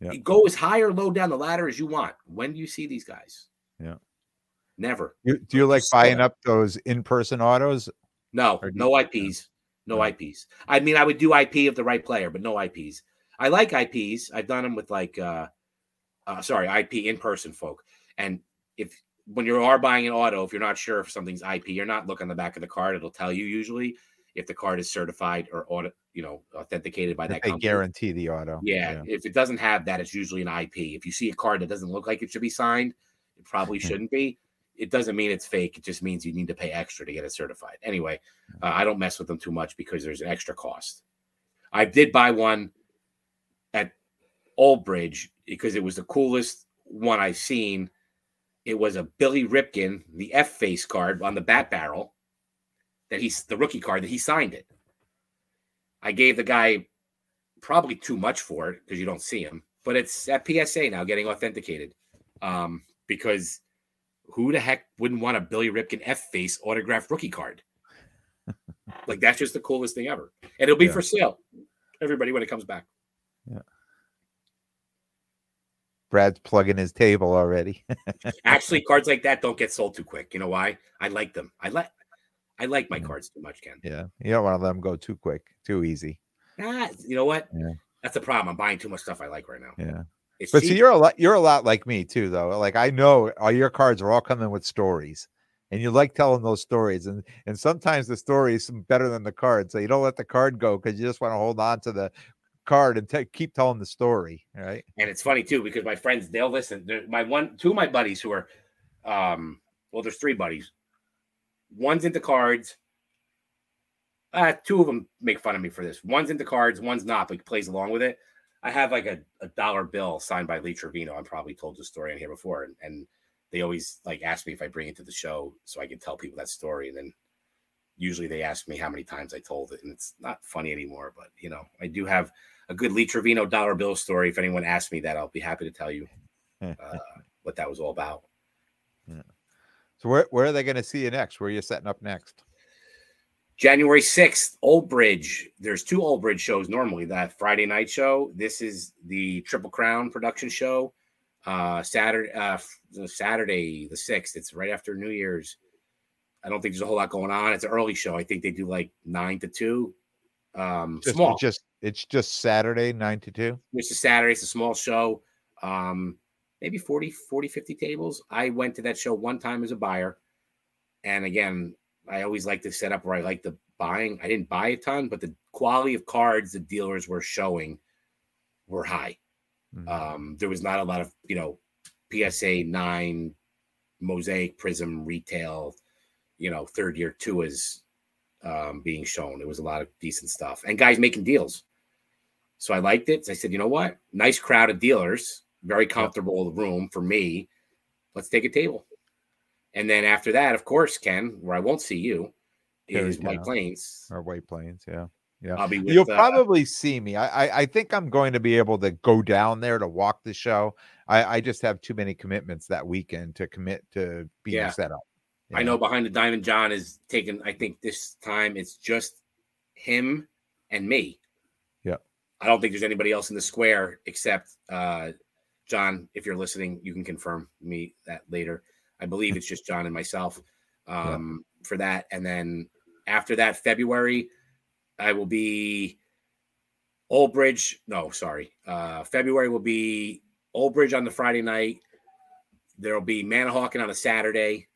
Yeah. You go as high or low down the ladder as you want. When do you see these guys? Yeah. Never. You- do you like buying up those in-person autos? No, no you- IPs. No Yeah. IPs. I mean, I would do IP of the right player, but no IPs. I like IPs. I've done them with like, uh, uh sorry, IP in person folk. And if when you are buying an auto, if you're not sure if something's IP, you're not look on the back of the card. It'll tell you usually if the card is certified or audit, you know, authenticated by That they company. guarantee the auto. Yeah, if it doesn't have that, it's usually an IP. If you see a card that doesn't look like it should be signed, it probably shouldn't be. It doesn't mean it's fake. It just means you need to pay extra to get it certified. Anyway, uh, I don't mess with them too much because there's an extra cost. I did buy one at Old Bridge because it was the coolest one I've seen. It was a Billy Ripken, the F face card on the bat barrel that he's the rookie card that he signed it. I gave the guy probably too much for it because you don't see him, but it's at PSA now getting authenticated. Um, because who the heck wouldn't want a Billy Ripken F face autographed rookie card? like that's just the coolest thing ever. And it'll be Yeah. for sale. Everybody when it comes back. Yeah. Brad's plugging his table already. Actually, cards like that don't get sold too quick. You know why? I like them. I like I like my cards too much, Ken. yeah, you don't want to let them go too quick, too easy. Ah, you know what? Yeah. That's the problem. I'm buying too much stuff I like right now. Yeah, It's but cheap. see, you're a lot. You're a lot like me too, though. Like I know all your cards are all coming with stories, and you like telling those stories, and and sometimes the story is better than the card. So you don't let the card go because you just want to hold on to the card and te- keep telling the story, right? and it's funny too because my friends they'll listen. They're- My one, two of my buddies who are, um, well, there's three buddies. One's into cards. Uh, two of them make fun of me for this. One's into cards, one's not, but plays along with it. I have like a, a dollar bill signed by Lee Trevino. I've probably told the story on here before, and, and they always like ask me if I bring it to the show so I can tell people that story. And then usually they ask me how many times I told it, and it's not funny anymore. But you know, I do have a good Lee Trevino dollar bill story. If anyone asks me that, I'll be happy to tell you uh, what that was all about. So where where are they going to see you next? Where are you setting up next? January 6th, Old Bridge. There's two Old Bridge shows normally. That Friday night show. This is the Triple Crown production show. Uh Saturday uh Saturday the 6th. It's right after New Year's. I don't think there's a whole lot going on. It's an early show. I think they do like 9 to 2. Um Just, small. It's just it's just Saturday nine to two. which is Saturday. It's a small show. Um, maybe 40, 40, 50 tables. I went to that show one time as a buyer. And again, I always like to set up where I like the buying. I didn't buy a ton, but the quality of cards the dealers were showing were high. Mhm. Um, there was not a lot of, you know, PSA 9, Mosaic, Prism, retail, you know, third year two is um, being shown. It was a lot of decent stuff and guys making deals. So I liked it. So I said, you know what? Nice crowd of dealers, very comfortable room for me. Let's take a table. And then after that, of course, Ken, where I won't see you, is. White Plains. or White Plains. Yeah, yeah. I'll be with, You'll uh, probably see me. I, I I think I'm going to be able to go down there to walk the show. I I just have too many commitments that weekend to commit to being Yeah. set up. I know behind the diamond John is taking. I think this time it's just him and me. Yeah. I don't think there's anybody else in the square except uh John. If you're listening, you can confirm me that later. I believe it's just John and myself um for that. And then after that, February, I will be Old Bridge. No, sorry. Uh February will be Old Bridge on the Friday night. There'll be Manahawkin on a Saturday.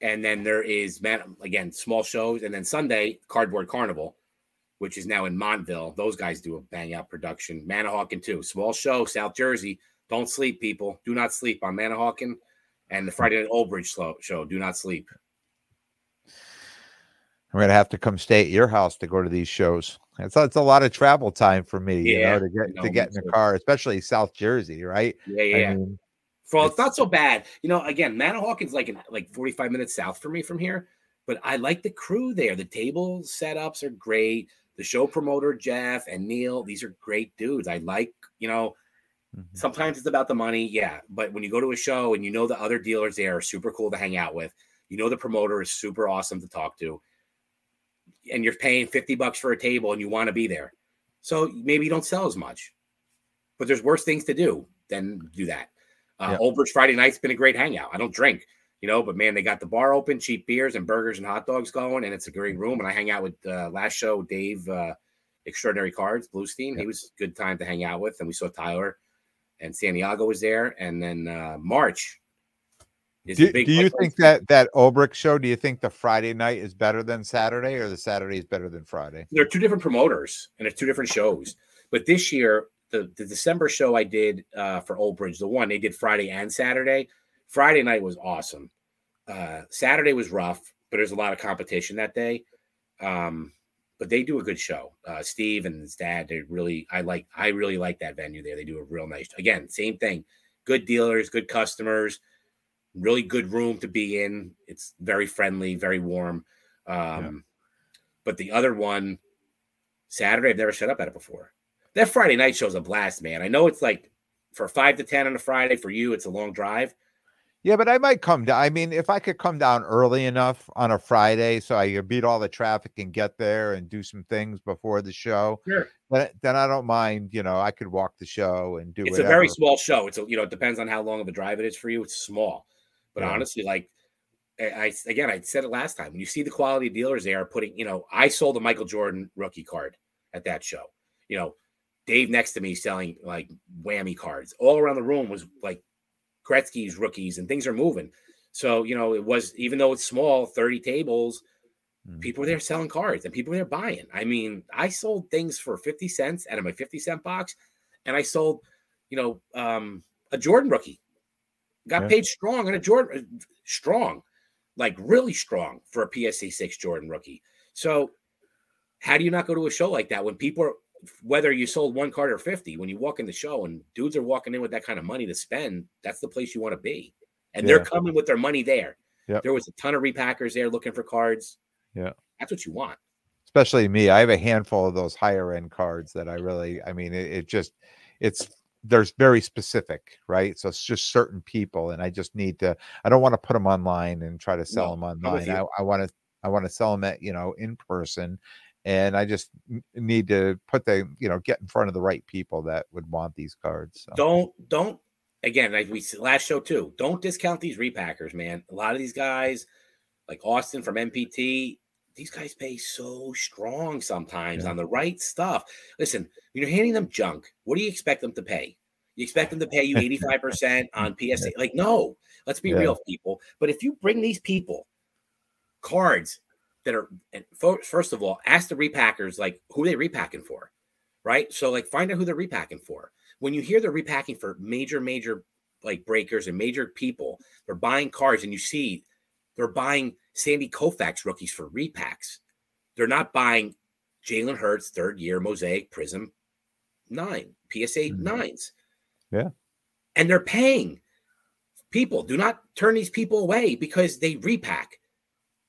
And then there is man again, small shows, and then Sunday, Cardboard Carnival, which is now in Montville. Those guys do a bang out production. Manahawkin too. Small show, South Jersey. Don't sleep, people. Do not sleep on Manahawkin and the Friday night Old Bridge show. Do not sleep. I'm gonna have to come stay at your house to go to these shows. It's, it's a lot of travel time for me, yeah, you know, to get to get in the car, especially South Jersey, right? Yeah, yeah. I mean, well, it's, not so bad. You know, again, Manahawkin's like in, like 45 minutes south for me from here, but I like the crew there. The table setups are great. The show promoter Jeff and Neil, these are great dudes. I like, you know, mm-hmm. sometimes it's about the money, yeah. But when you go to a show and you know the other dealers there are super cool to hang out with, you know the promoter is super awesome to talk to and you're paying 50 bucks for a table and you want to be there. So maybe you don't sell as much, but there's worse things to do than do that. Uh, yeah. Old Bridge Friday night's been a great hangout. I don't drink, you know, but man, they got the bar open, cheap beers and burgers and hot dogs going, and it's a great room. And I hang out with uh, last show, Dave, uh, Extraordinary Cards, Bluestein. Yeah. He was a good time to hang out with, and we saw Tyler and Santiago was there, and then uh, March do, do you think that that Old Bridge show? Do you think the Friday night is better than Saturday, or the Saturday is better than Friday? They're two different promoters and it's two different shows. But this year, the, the December show I did uh, for Old Bridge, the one they did Friday and Saturday. Friday night was awesome. Uh, Saturday was rough, but there's a lot of competition that day. Um, but they do a good show. Uh, Steve and his dad, they really, I like, I really like that venue there. They do a real nice. Again, same thing. Good dealers, good customers really good room to be in. It's very friendly, very warm. Um, yeah. But the other one, Saturday, I've never shut up at it before. That Friday night show's a blast, man. I know it's like for five to ten on a Friday. For you, it's a long drive. Yeah, but I might come down. I mean, if I could come down early enough on a Friday so I could beat all the traffic and get there and do some things before the show, sure. then, then I don't mind. You know, I could walk the show and do. It's whatever. a very small show. It's a, you know, it depends on how long of a drive it is for you. It's small. But yeah. honestly, like I again, I said it last time. When you see the quality dealers they are putting, you know, I sold a Michael Jordan rookie card at that show. You know, Dave next to me selling like whammy cards. All around the room was like Gretzky's rookies, and things are moving. So you know, it was even though it's small, thirty tables. Mm-hmm. People were there selling cards and people were there buying. I mean, I sold things for 50 cents out of my 50 cent box, and I sold, you know, um, a Jordan rookie Got yeah. paid strong on a Jordan, uh, strong, like really strong for a PSA six Jordan rookie. So, how do you not go to a show like that when people are, whether you sold one card or 50, when you walk in the show and dudes are walking in with that kind of money to spend, that's the place you want to be. And yeah. they're coming with their money there. Yep. There was a ton of repackers there looking for cards. Yeah. That's what you want. Especially me. I have a handful of those higher end cards that I really, I mean, it, it just, it's there's very specific, right? So it's just certain people, and I just need to. I don't want to put them online and try to sell no, them online. I, I want to. I want to sell them at you know in person, and I just need to put the you know get in front of the right people that would want these cards. So. Don't don't again like we last show too. Don't discount these repackers, man. A lot of these guys, like Austin from MPT, these guys pay so strong sometimes yeah. on the right stuff. Listen, when you're handing them junk, what do you expect them to pay? You expect them to pay you 85% on PSA. Like, no, let's be yeah. real, people. But if you bring these people cards that are, and first of all, ask the repackers, like, who they repacking for, right? So, like, find out who they're repacking for. When you hear they're repacking for major, major, like, breakers and major people, they're buying cards and you see they're buying Sandy Koufax rookies for repacks. They're not buying Jalen Hurts third year mosaic prism nine PSA mm-hmm. nines. Yeah. And they're paying people. Do not turn these people away because they repack.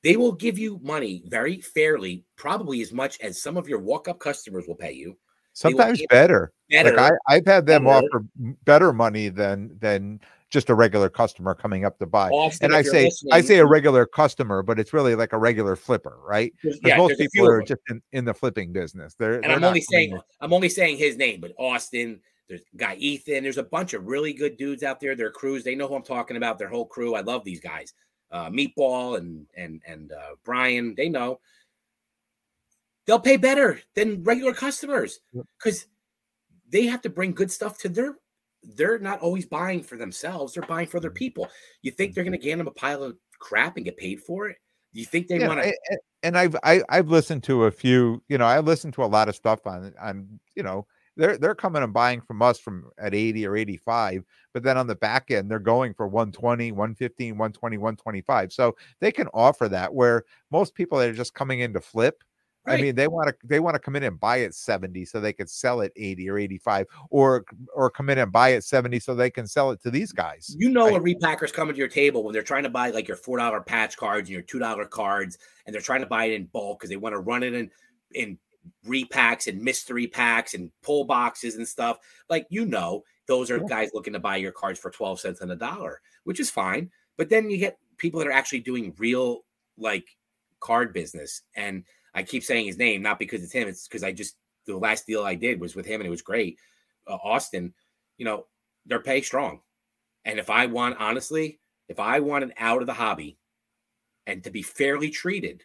They will give you money very fairly, probably as much as some of your walk up customers will pay you. Sometimes better. better. Like I, have had them better. offer better money than than just a regular customer coming up to buy. Austin, and I say I say a regular customer, but it's really like a regular flipper, right? Yeah, most people are just in, in the flipping business. They're, and they're I'm only saying I'm only saying his name, but Austin, there's guy Ethan, there's a bunch of really good dudes out there. Their crews, they know who I'm talking about. Their whole crew. I love these guys. Uh, Meatball and and and uh, Brian, they know they'll pay better than regular customers because they have to bring good stuff to their they're not always buying for themselves; they're buying for other Mm-hmm. people. You think they're going to hand them a pile of crap and get paid for it? You think they Yeah, want to? a- a- and I've I, I've listened to a few, you know, I listened to a lot of stuff on on, you know, they're they're coming and buying from us from at 80 or 85, but then on the back end they're going for 120, 115, 120, 125. So they can offer that where most people that are just coming in to flip, I mean, they want to they want to come in and buy at 70 so they could sell it 80 or 85 or or come in and buy at 70 so they can sell it to these guys. You know, Right. a repackers coming to your table when they're trying to buy like your four dollar patch cards and your two dollar cards, and they're trying to buy it in bulk because they want to run it in in repacks and mystery packs and pull boxes and stuff. Like you know, those are Yeah. guys looking to buy your cards for twelve cents on a dollar, which is fine. But then you get people that are actually doing real like card business, and I keep saying his name not because it's him, it's because I just the last deal I did was with him and it was great. Uh, Austin, you know, they're pay strong. And if I want, honestly, if I wanted out of the hobby and to be fairly treated,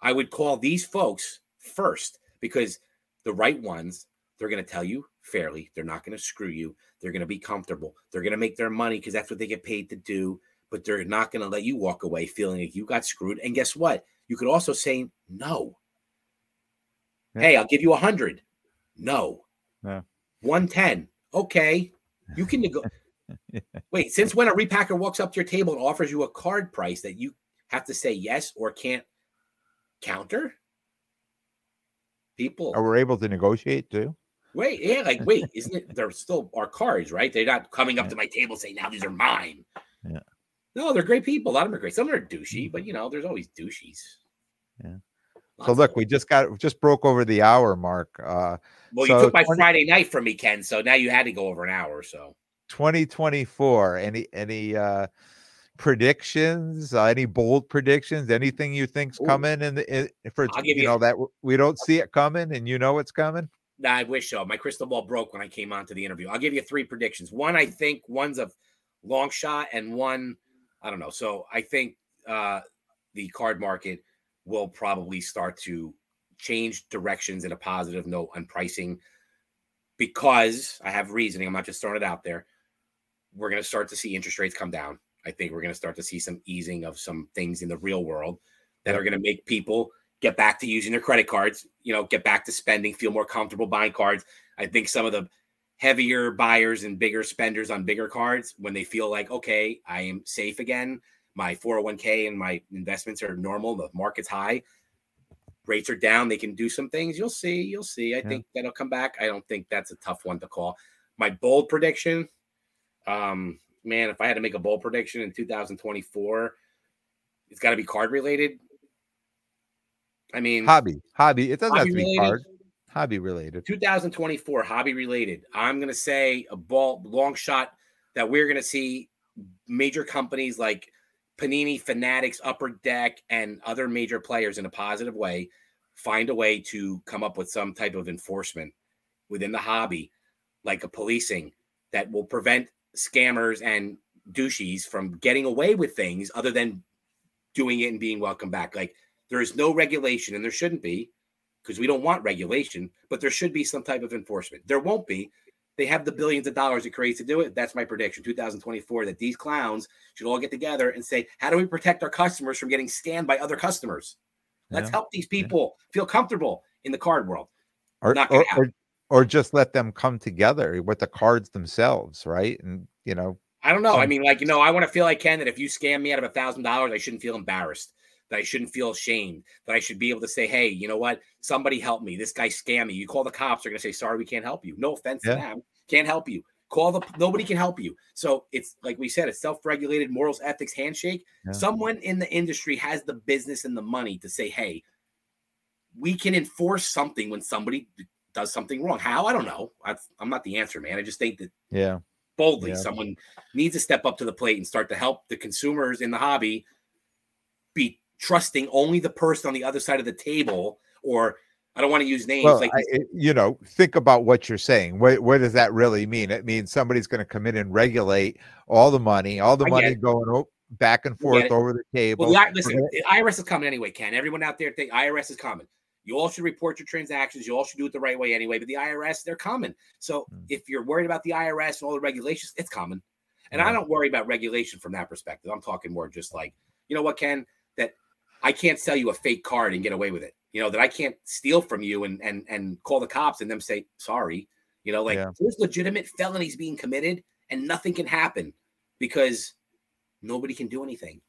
I would call these folks first because the right ones, they're going to tell you fairly. They're not going to screw you. They're going to be comfortable. They're going to make their money because that's what they get paid to do. But they're not going to let you walk away feeling like you got screwed. And guess what? You could also say no. Yeah. Hey, I'll give you a hundred. No. Yeah. 110. Okay. You can nego- Wait, since when a repacker walks up to your table and offers you a card price that you have to say yes or can't counter? People, Are we able to negotiate too? wait, yeah, like wait, isn't it? They're still our cards, right? They're not coming up to my table saying, "Now these are mine." Yeah. No, they're great people. A lot of them are great. Some are douchey, but you know, there's always douchies. Yeah. Lots So look, we just got just broke over the hour mark. Uh well, so you took my 20 Friday night from me, Ken. So now you had to go over an hour or so. 2024 any any uh predictions uh, any bold predictions anything you think's Ooh. coming in the in, for you you- know that we don't see it coming and you know it's coming Nah, I wish so. My crystal ball broke when I came on to the interview. I'll give you three predictions. One, I think one's a long shot, and one, I don't know. So I think uh, the card market will probably start to change directions in a positive note on pricing because I have reasoning. I'm not just throwing it out there. We're going to start to see interest rates come down. I think we're going to start to see some easing of some things in the real world that are going to make people get back to using their credit cards, you know, get back to spending, feel more comfortable buying cards. I think some of the heavier buyers and bigger spenders on bigger cards, when they feel like, okay, I am safe again, my 401k and my investments are normal, the market's high, rates are down, they can do some things. You'll see, you'll see. I Yeah. think that'll come back. I don't think that's a tough one to call. My bold prediction, um, man, if I had to make a bold prediction in 2024, it's got to be card related. I mean, hobby hobby it doesn't have to be card hobby related 2024 hobby related. I'm going to say a ball long shot that we're going to see major companies like Panini, Fanatics, Upper Deck, and other major players in a positive way find a way to come up with some type of enforcement within the hobby, like a policing that will prevent scammers and douchies from getting away with things other than doing it and being welcome back. Like there is no regulation, and there shouldn't be because we don't want regulation, but there should be some type of enforcement. There won't be. They have the billions of dollars it creates to do it. That's my prediction, 2024, that these clowns should all get together and say, how do we protect our customers from getting scammed by other customers? Let's Yeah. help these people feel comfortable in the card world. or, or, or. Or just let them come together with the cards themselves right and you know I don't know. I mean, like, you know, I want to feel like Ken that if you scam me out of a thousand dollars, I shouldn't feel embarrassed, that I shouldn't feel ashamed, that I should be able to say, Hey, you know what? Somebody help me. This guy scammed me. You call the cops, they're gonna say, Sorry, we can't help you. No offense Yeah. to them. Can't help you. Call the nobody can help you. So it's like we said, it's self-regulated morals, ethics, handshake. Yeah. Someone in the industry has the business and the money to say, Hey, we can enforce something when somebody does something wrong. How? I don't know. I, I'm not the answer, man. I just think that yeah boldly. Yeah. Someone needs to step up to the plate and start to help the consumers in the hobby be trusting only the person on the other side of the table. Or I don't want to use names well like I, you know think about what you're saying what, what does that really mean it means somebody's going to come in and regulate all the money all the money going back and forth over the table well, the, listen, the IRS is coming anyway, Ken. Everyone out there think IRS is coming. You all should report your transactions. You all should do it the right way anyway. But the IRS, they're common. So Mm. if you're worried about the IRS and all the regulations, it's common. And I don't worry about regulation from that perspective. I'm talking more just like, you know what, Ken, that I can't sell you a fake card and get away with it. You know, that I can't steal from you and and and call the cops and them say sorry. You know, like Yeah. there's legitimate felonies being committed and nothing can happen because nobody can do anything.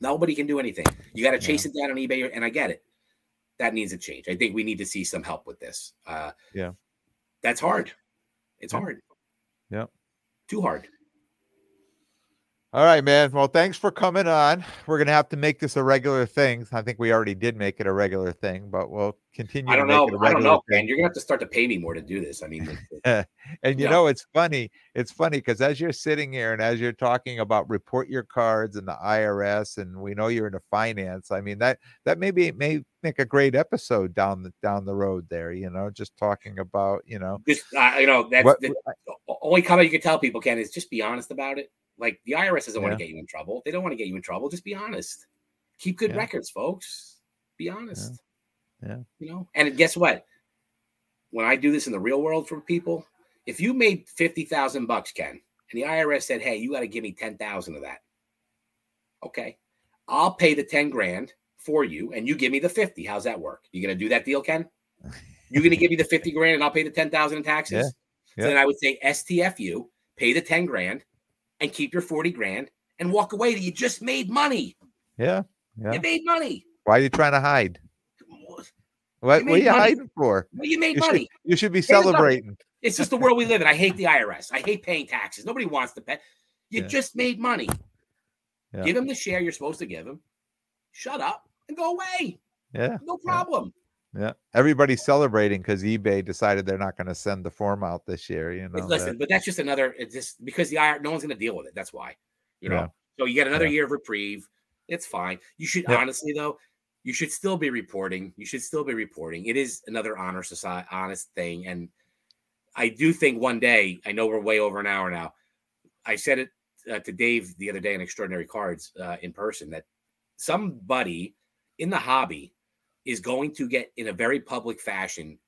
Nobody can do anything. You got to chase it down on eBay, and I get it. That needs a change. I think we need to see some help with this. Uh, Yeah. that's hard. It's hard. Yeah. too hard. All right, man. Well, thanks for coming on. We're gonna have to make this a regular thing. I think we already did make it a regular thing, but we'll continue. I to don't make know. it a I don't regular know, thing. man. You're gonna have to start to pay me more to do this. I mean, And you Yeah. know, it's funny. It's funny because as you're sitting here and as you're talking about report your cards and the IRS, and we know you're into finance. I mean that that maybe may make a great episode down the down the road there. You know, just talking about you know just uh, you know that's what the o- only comment you can tell people, Ken, is just be honest about it. Like the IRS doesn't want to get you in trouble. They don't want to get you in trouble. Just be honest. Keep good Yeah. records, folks. Be honest. Yeah. You know, and guess what? When I do this in the real world for people, if you made fifty thousand bucks, Ken, and the IRS said, "Hey, you got to give me ten thousand of that," okay, I'll pay the ten grand for you, and you give me the fifty. How's that work? You gonna do that deal, Ken? You gonna give me the fifty grand, and I'll pay the ten thousand in taxes? Yeah. So then I would say STFU, pay the ten grand, and keep your forty grand, and walk away. That you just made money. yeah yeah. You made money. Why are you trying to hide? What, what are you money. hiding for? Well, you made You should, money. you should be Here's celebrating. It's just the world we live in. I hate the IRS. I hate paying taxes. Nobody wants to pay. You Yeah. just made money. Yeah. Give him the share you're supposed to give him. Shut up and go away. Yeah. No problem. Yeah. Everybody's celebrating because eBay decided they're not going to send the form out this year. You know, Listen, that- but that's just another. It's just because the IRS, no one's going to deal with it. That's why. You know. Yeah. So you get another Yeah. year of reprieve. It's fine. You should Yeah. honestly though. You should still be reporting. You should still be reporting. It is another honor society, honest thing, and I do think one day. I know we're way over an hour now. I said it uh, to Dave the other day in Extraordinary Cards uh, in person that somebody in the hobby is going to get in a very public fashion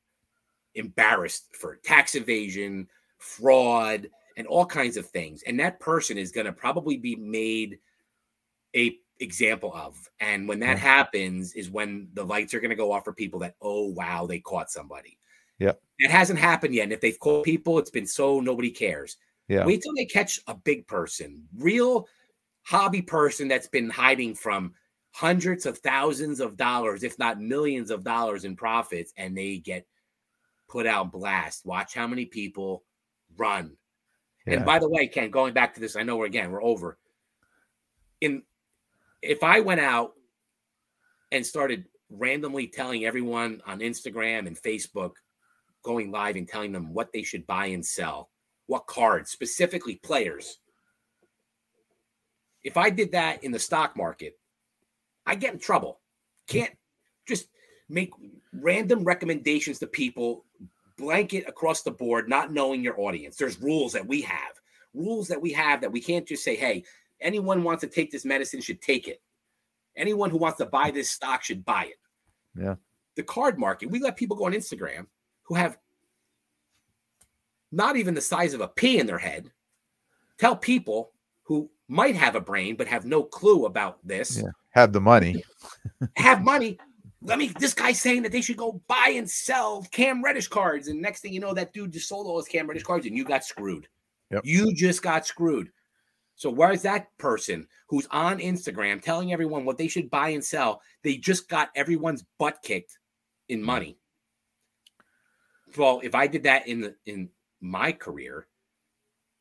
embarrassed for tax evasion, fraud, and all kinds of things. And that person is going to probably be made a example of. And when that happens is when the lights are going to go off for people that oh wow, they caught somebody. Yeah. It hasn't happened yet. And if they've caught people, it's been so nobody cares. yeah. Wait till they catch a big person, real hobby person that's been hiding from hundreds of thousands of dollars, if not millions of dollars in profits, and they get put out blast. Watch how many people run. yeah. And by the way, Ken, going back to this, I know we're again we're over. In if I went out and started randomly telling everyone on Instagram and Facebook, going live and telling them what they should buy and sell, what cards, specifically players. If I did that in the stock market, I get in trouble. Can't just make random recommendations to people, blanket across the board, not knowing your audience. There's rules that we have, rules that we have that we can't just say, hey, anyone wants to take this medicine should take it. Anyone who wants to buy this stock should buy it. Yeah. The card market, we let people go on Instagram who have not even the size of a pea in their head tell people might have a brain but have no clue about this. Yeah. Have the money. have money. Let me this guy's saying that they should go buy and sell cam reddish cards and next thing you know that dude just sold all his cam reddish cards and you got screwed. Yep. you just got screwed. So where's that person who's on instagram telling everyone what they should buy and sell? They just got everyone's butt kicked in money. Well if i did that in the in my career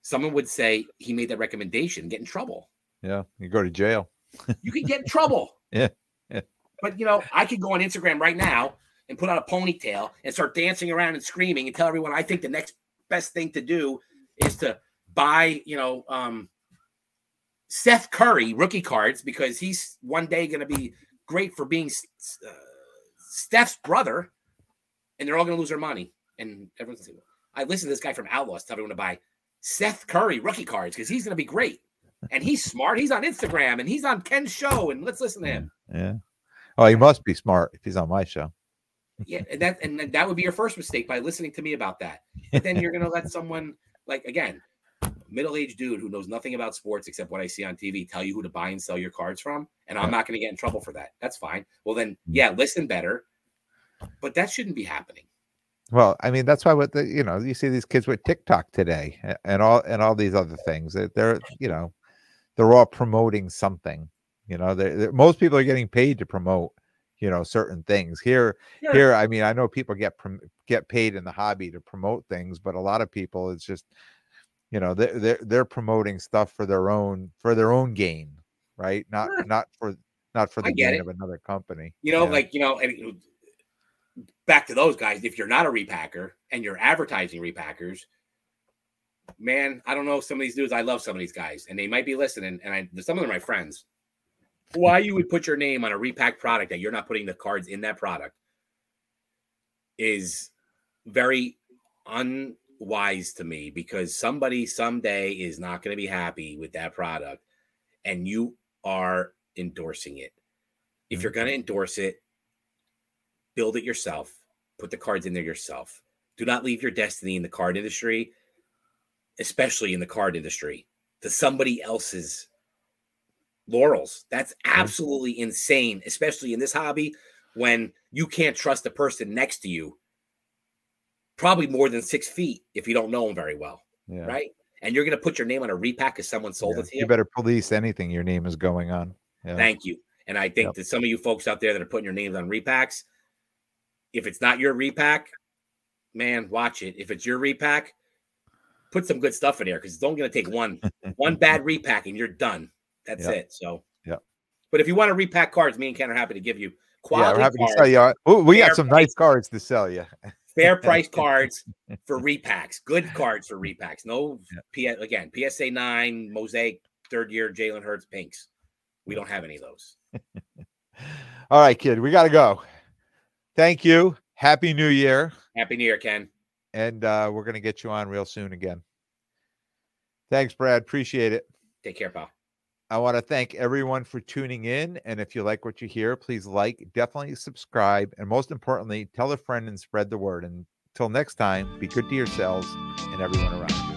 someone would say he made that recommendation get in trouble Yeah. You go to jail. you could get in trouble. Yeah, yeah. But you know, I could go on Instagram right now and put on a ponytail and start dancing around and screaming and tell everyone I think the next best thing to do is to buy, you know, um Seth Curry rookie cards because he's one day going to be great for being uh, Steph's brother, and they're all going to lose their money. And everyone's I listen to this guy from Outlaws tell everyone to buy Seth Curry rookie cards because he's going to be great. And he's smart. He's on Instagram and he's on Ken's show. And let's listen to him. Yeah. Oh, he must be smart if he's on my show. Yeah, and that and that would be your first mistake by listening to me about that. But then you're gonna let someone like again, middle-aged dude who knows nothing about sports except what I see on TV tell you who to buy and sell your cards from, and I'm not gonna get in trouble for that. That's fine. Well then, Mm. yeah, listen better. But that shouldn't be happening. Well, I mean, that's why what the you know you see these kids with TikTok today and all and all these other things. They're, they're you know they're all promoting something. You know, they're, they're- most people are getting paid to promote you know certain things. Here, Yeah. here, I mean, I know people get prom- get paid in the hobby to promote things, but a lot of people it's just you know they're they're, they're promoting stuff for their own for their own gain, right? Not not for not for the gain it. of another company. You know, Yeah. like you know, and back to those guys. If you're not a repacker and you're advertising repackers, man, I don't know some of these dudes. I love some of these guys, and they might be listening. And I, some of them are my friends. Why you would put your name on a repack product that you're not putting the cards in that product is very unwise to me because somebody someday is not going to be happy with that product, and you are endorsing it. If mm-hmm. you're going to endorse it, build it yourself. Put the cards in there yourself. Do not leave your destiny in the card industry, especially in the card industry, to somebody else's laurels. That's absolutely insane, especially in this hobby when you can't trust the person next to you probably more than six feet if you don't know them very well, yeah. right? And you're going to put your name on a repack because someone sold Yeah. it to you. You better police anything your name is going on. Yeah. Thank you. And I think Yep. that some of you folks out there that are putting your names on repacks, if it's not your repack, man, watch it. If it's your repack, put some good stuff in there because it's only going to take one one bad repack and you're done. That's Yep. it. So, yeah. But if you want to repack cards, me and Ken are happy to give you yeah, quality we're happy to cards, sell you. Ooh, we got some nice cards to sell you. fair price cards for repacks. Good cards for repacks. No, P- again, PSA nine, Mosaic, third year, Jalen Hurts, pinks. We don't have any of those. All right, kid, we got to go. Thank you. Happy New Year. Happy New Year, Ken. And uh, we're going to get you on real soon again. Thanks, Brad. Appreciate it. Take care, pal. I want to thank everyone for tuning in. And if you like what you hear, please like, definitely subscribe, and most importantly, tell a friend and spread the word. And until next time, be good to yourselves and everyone around you.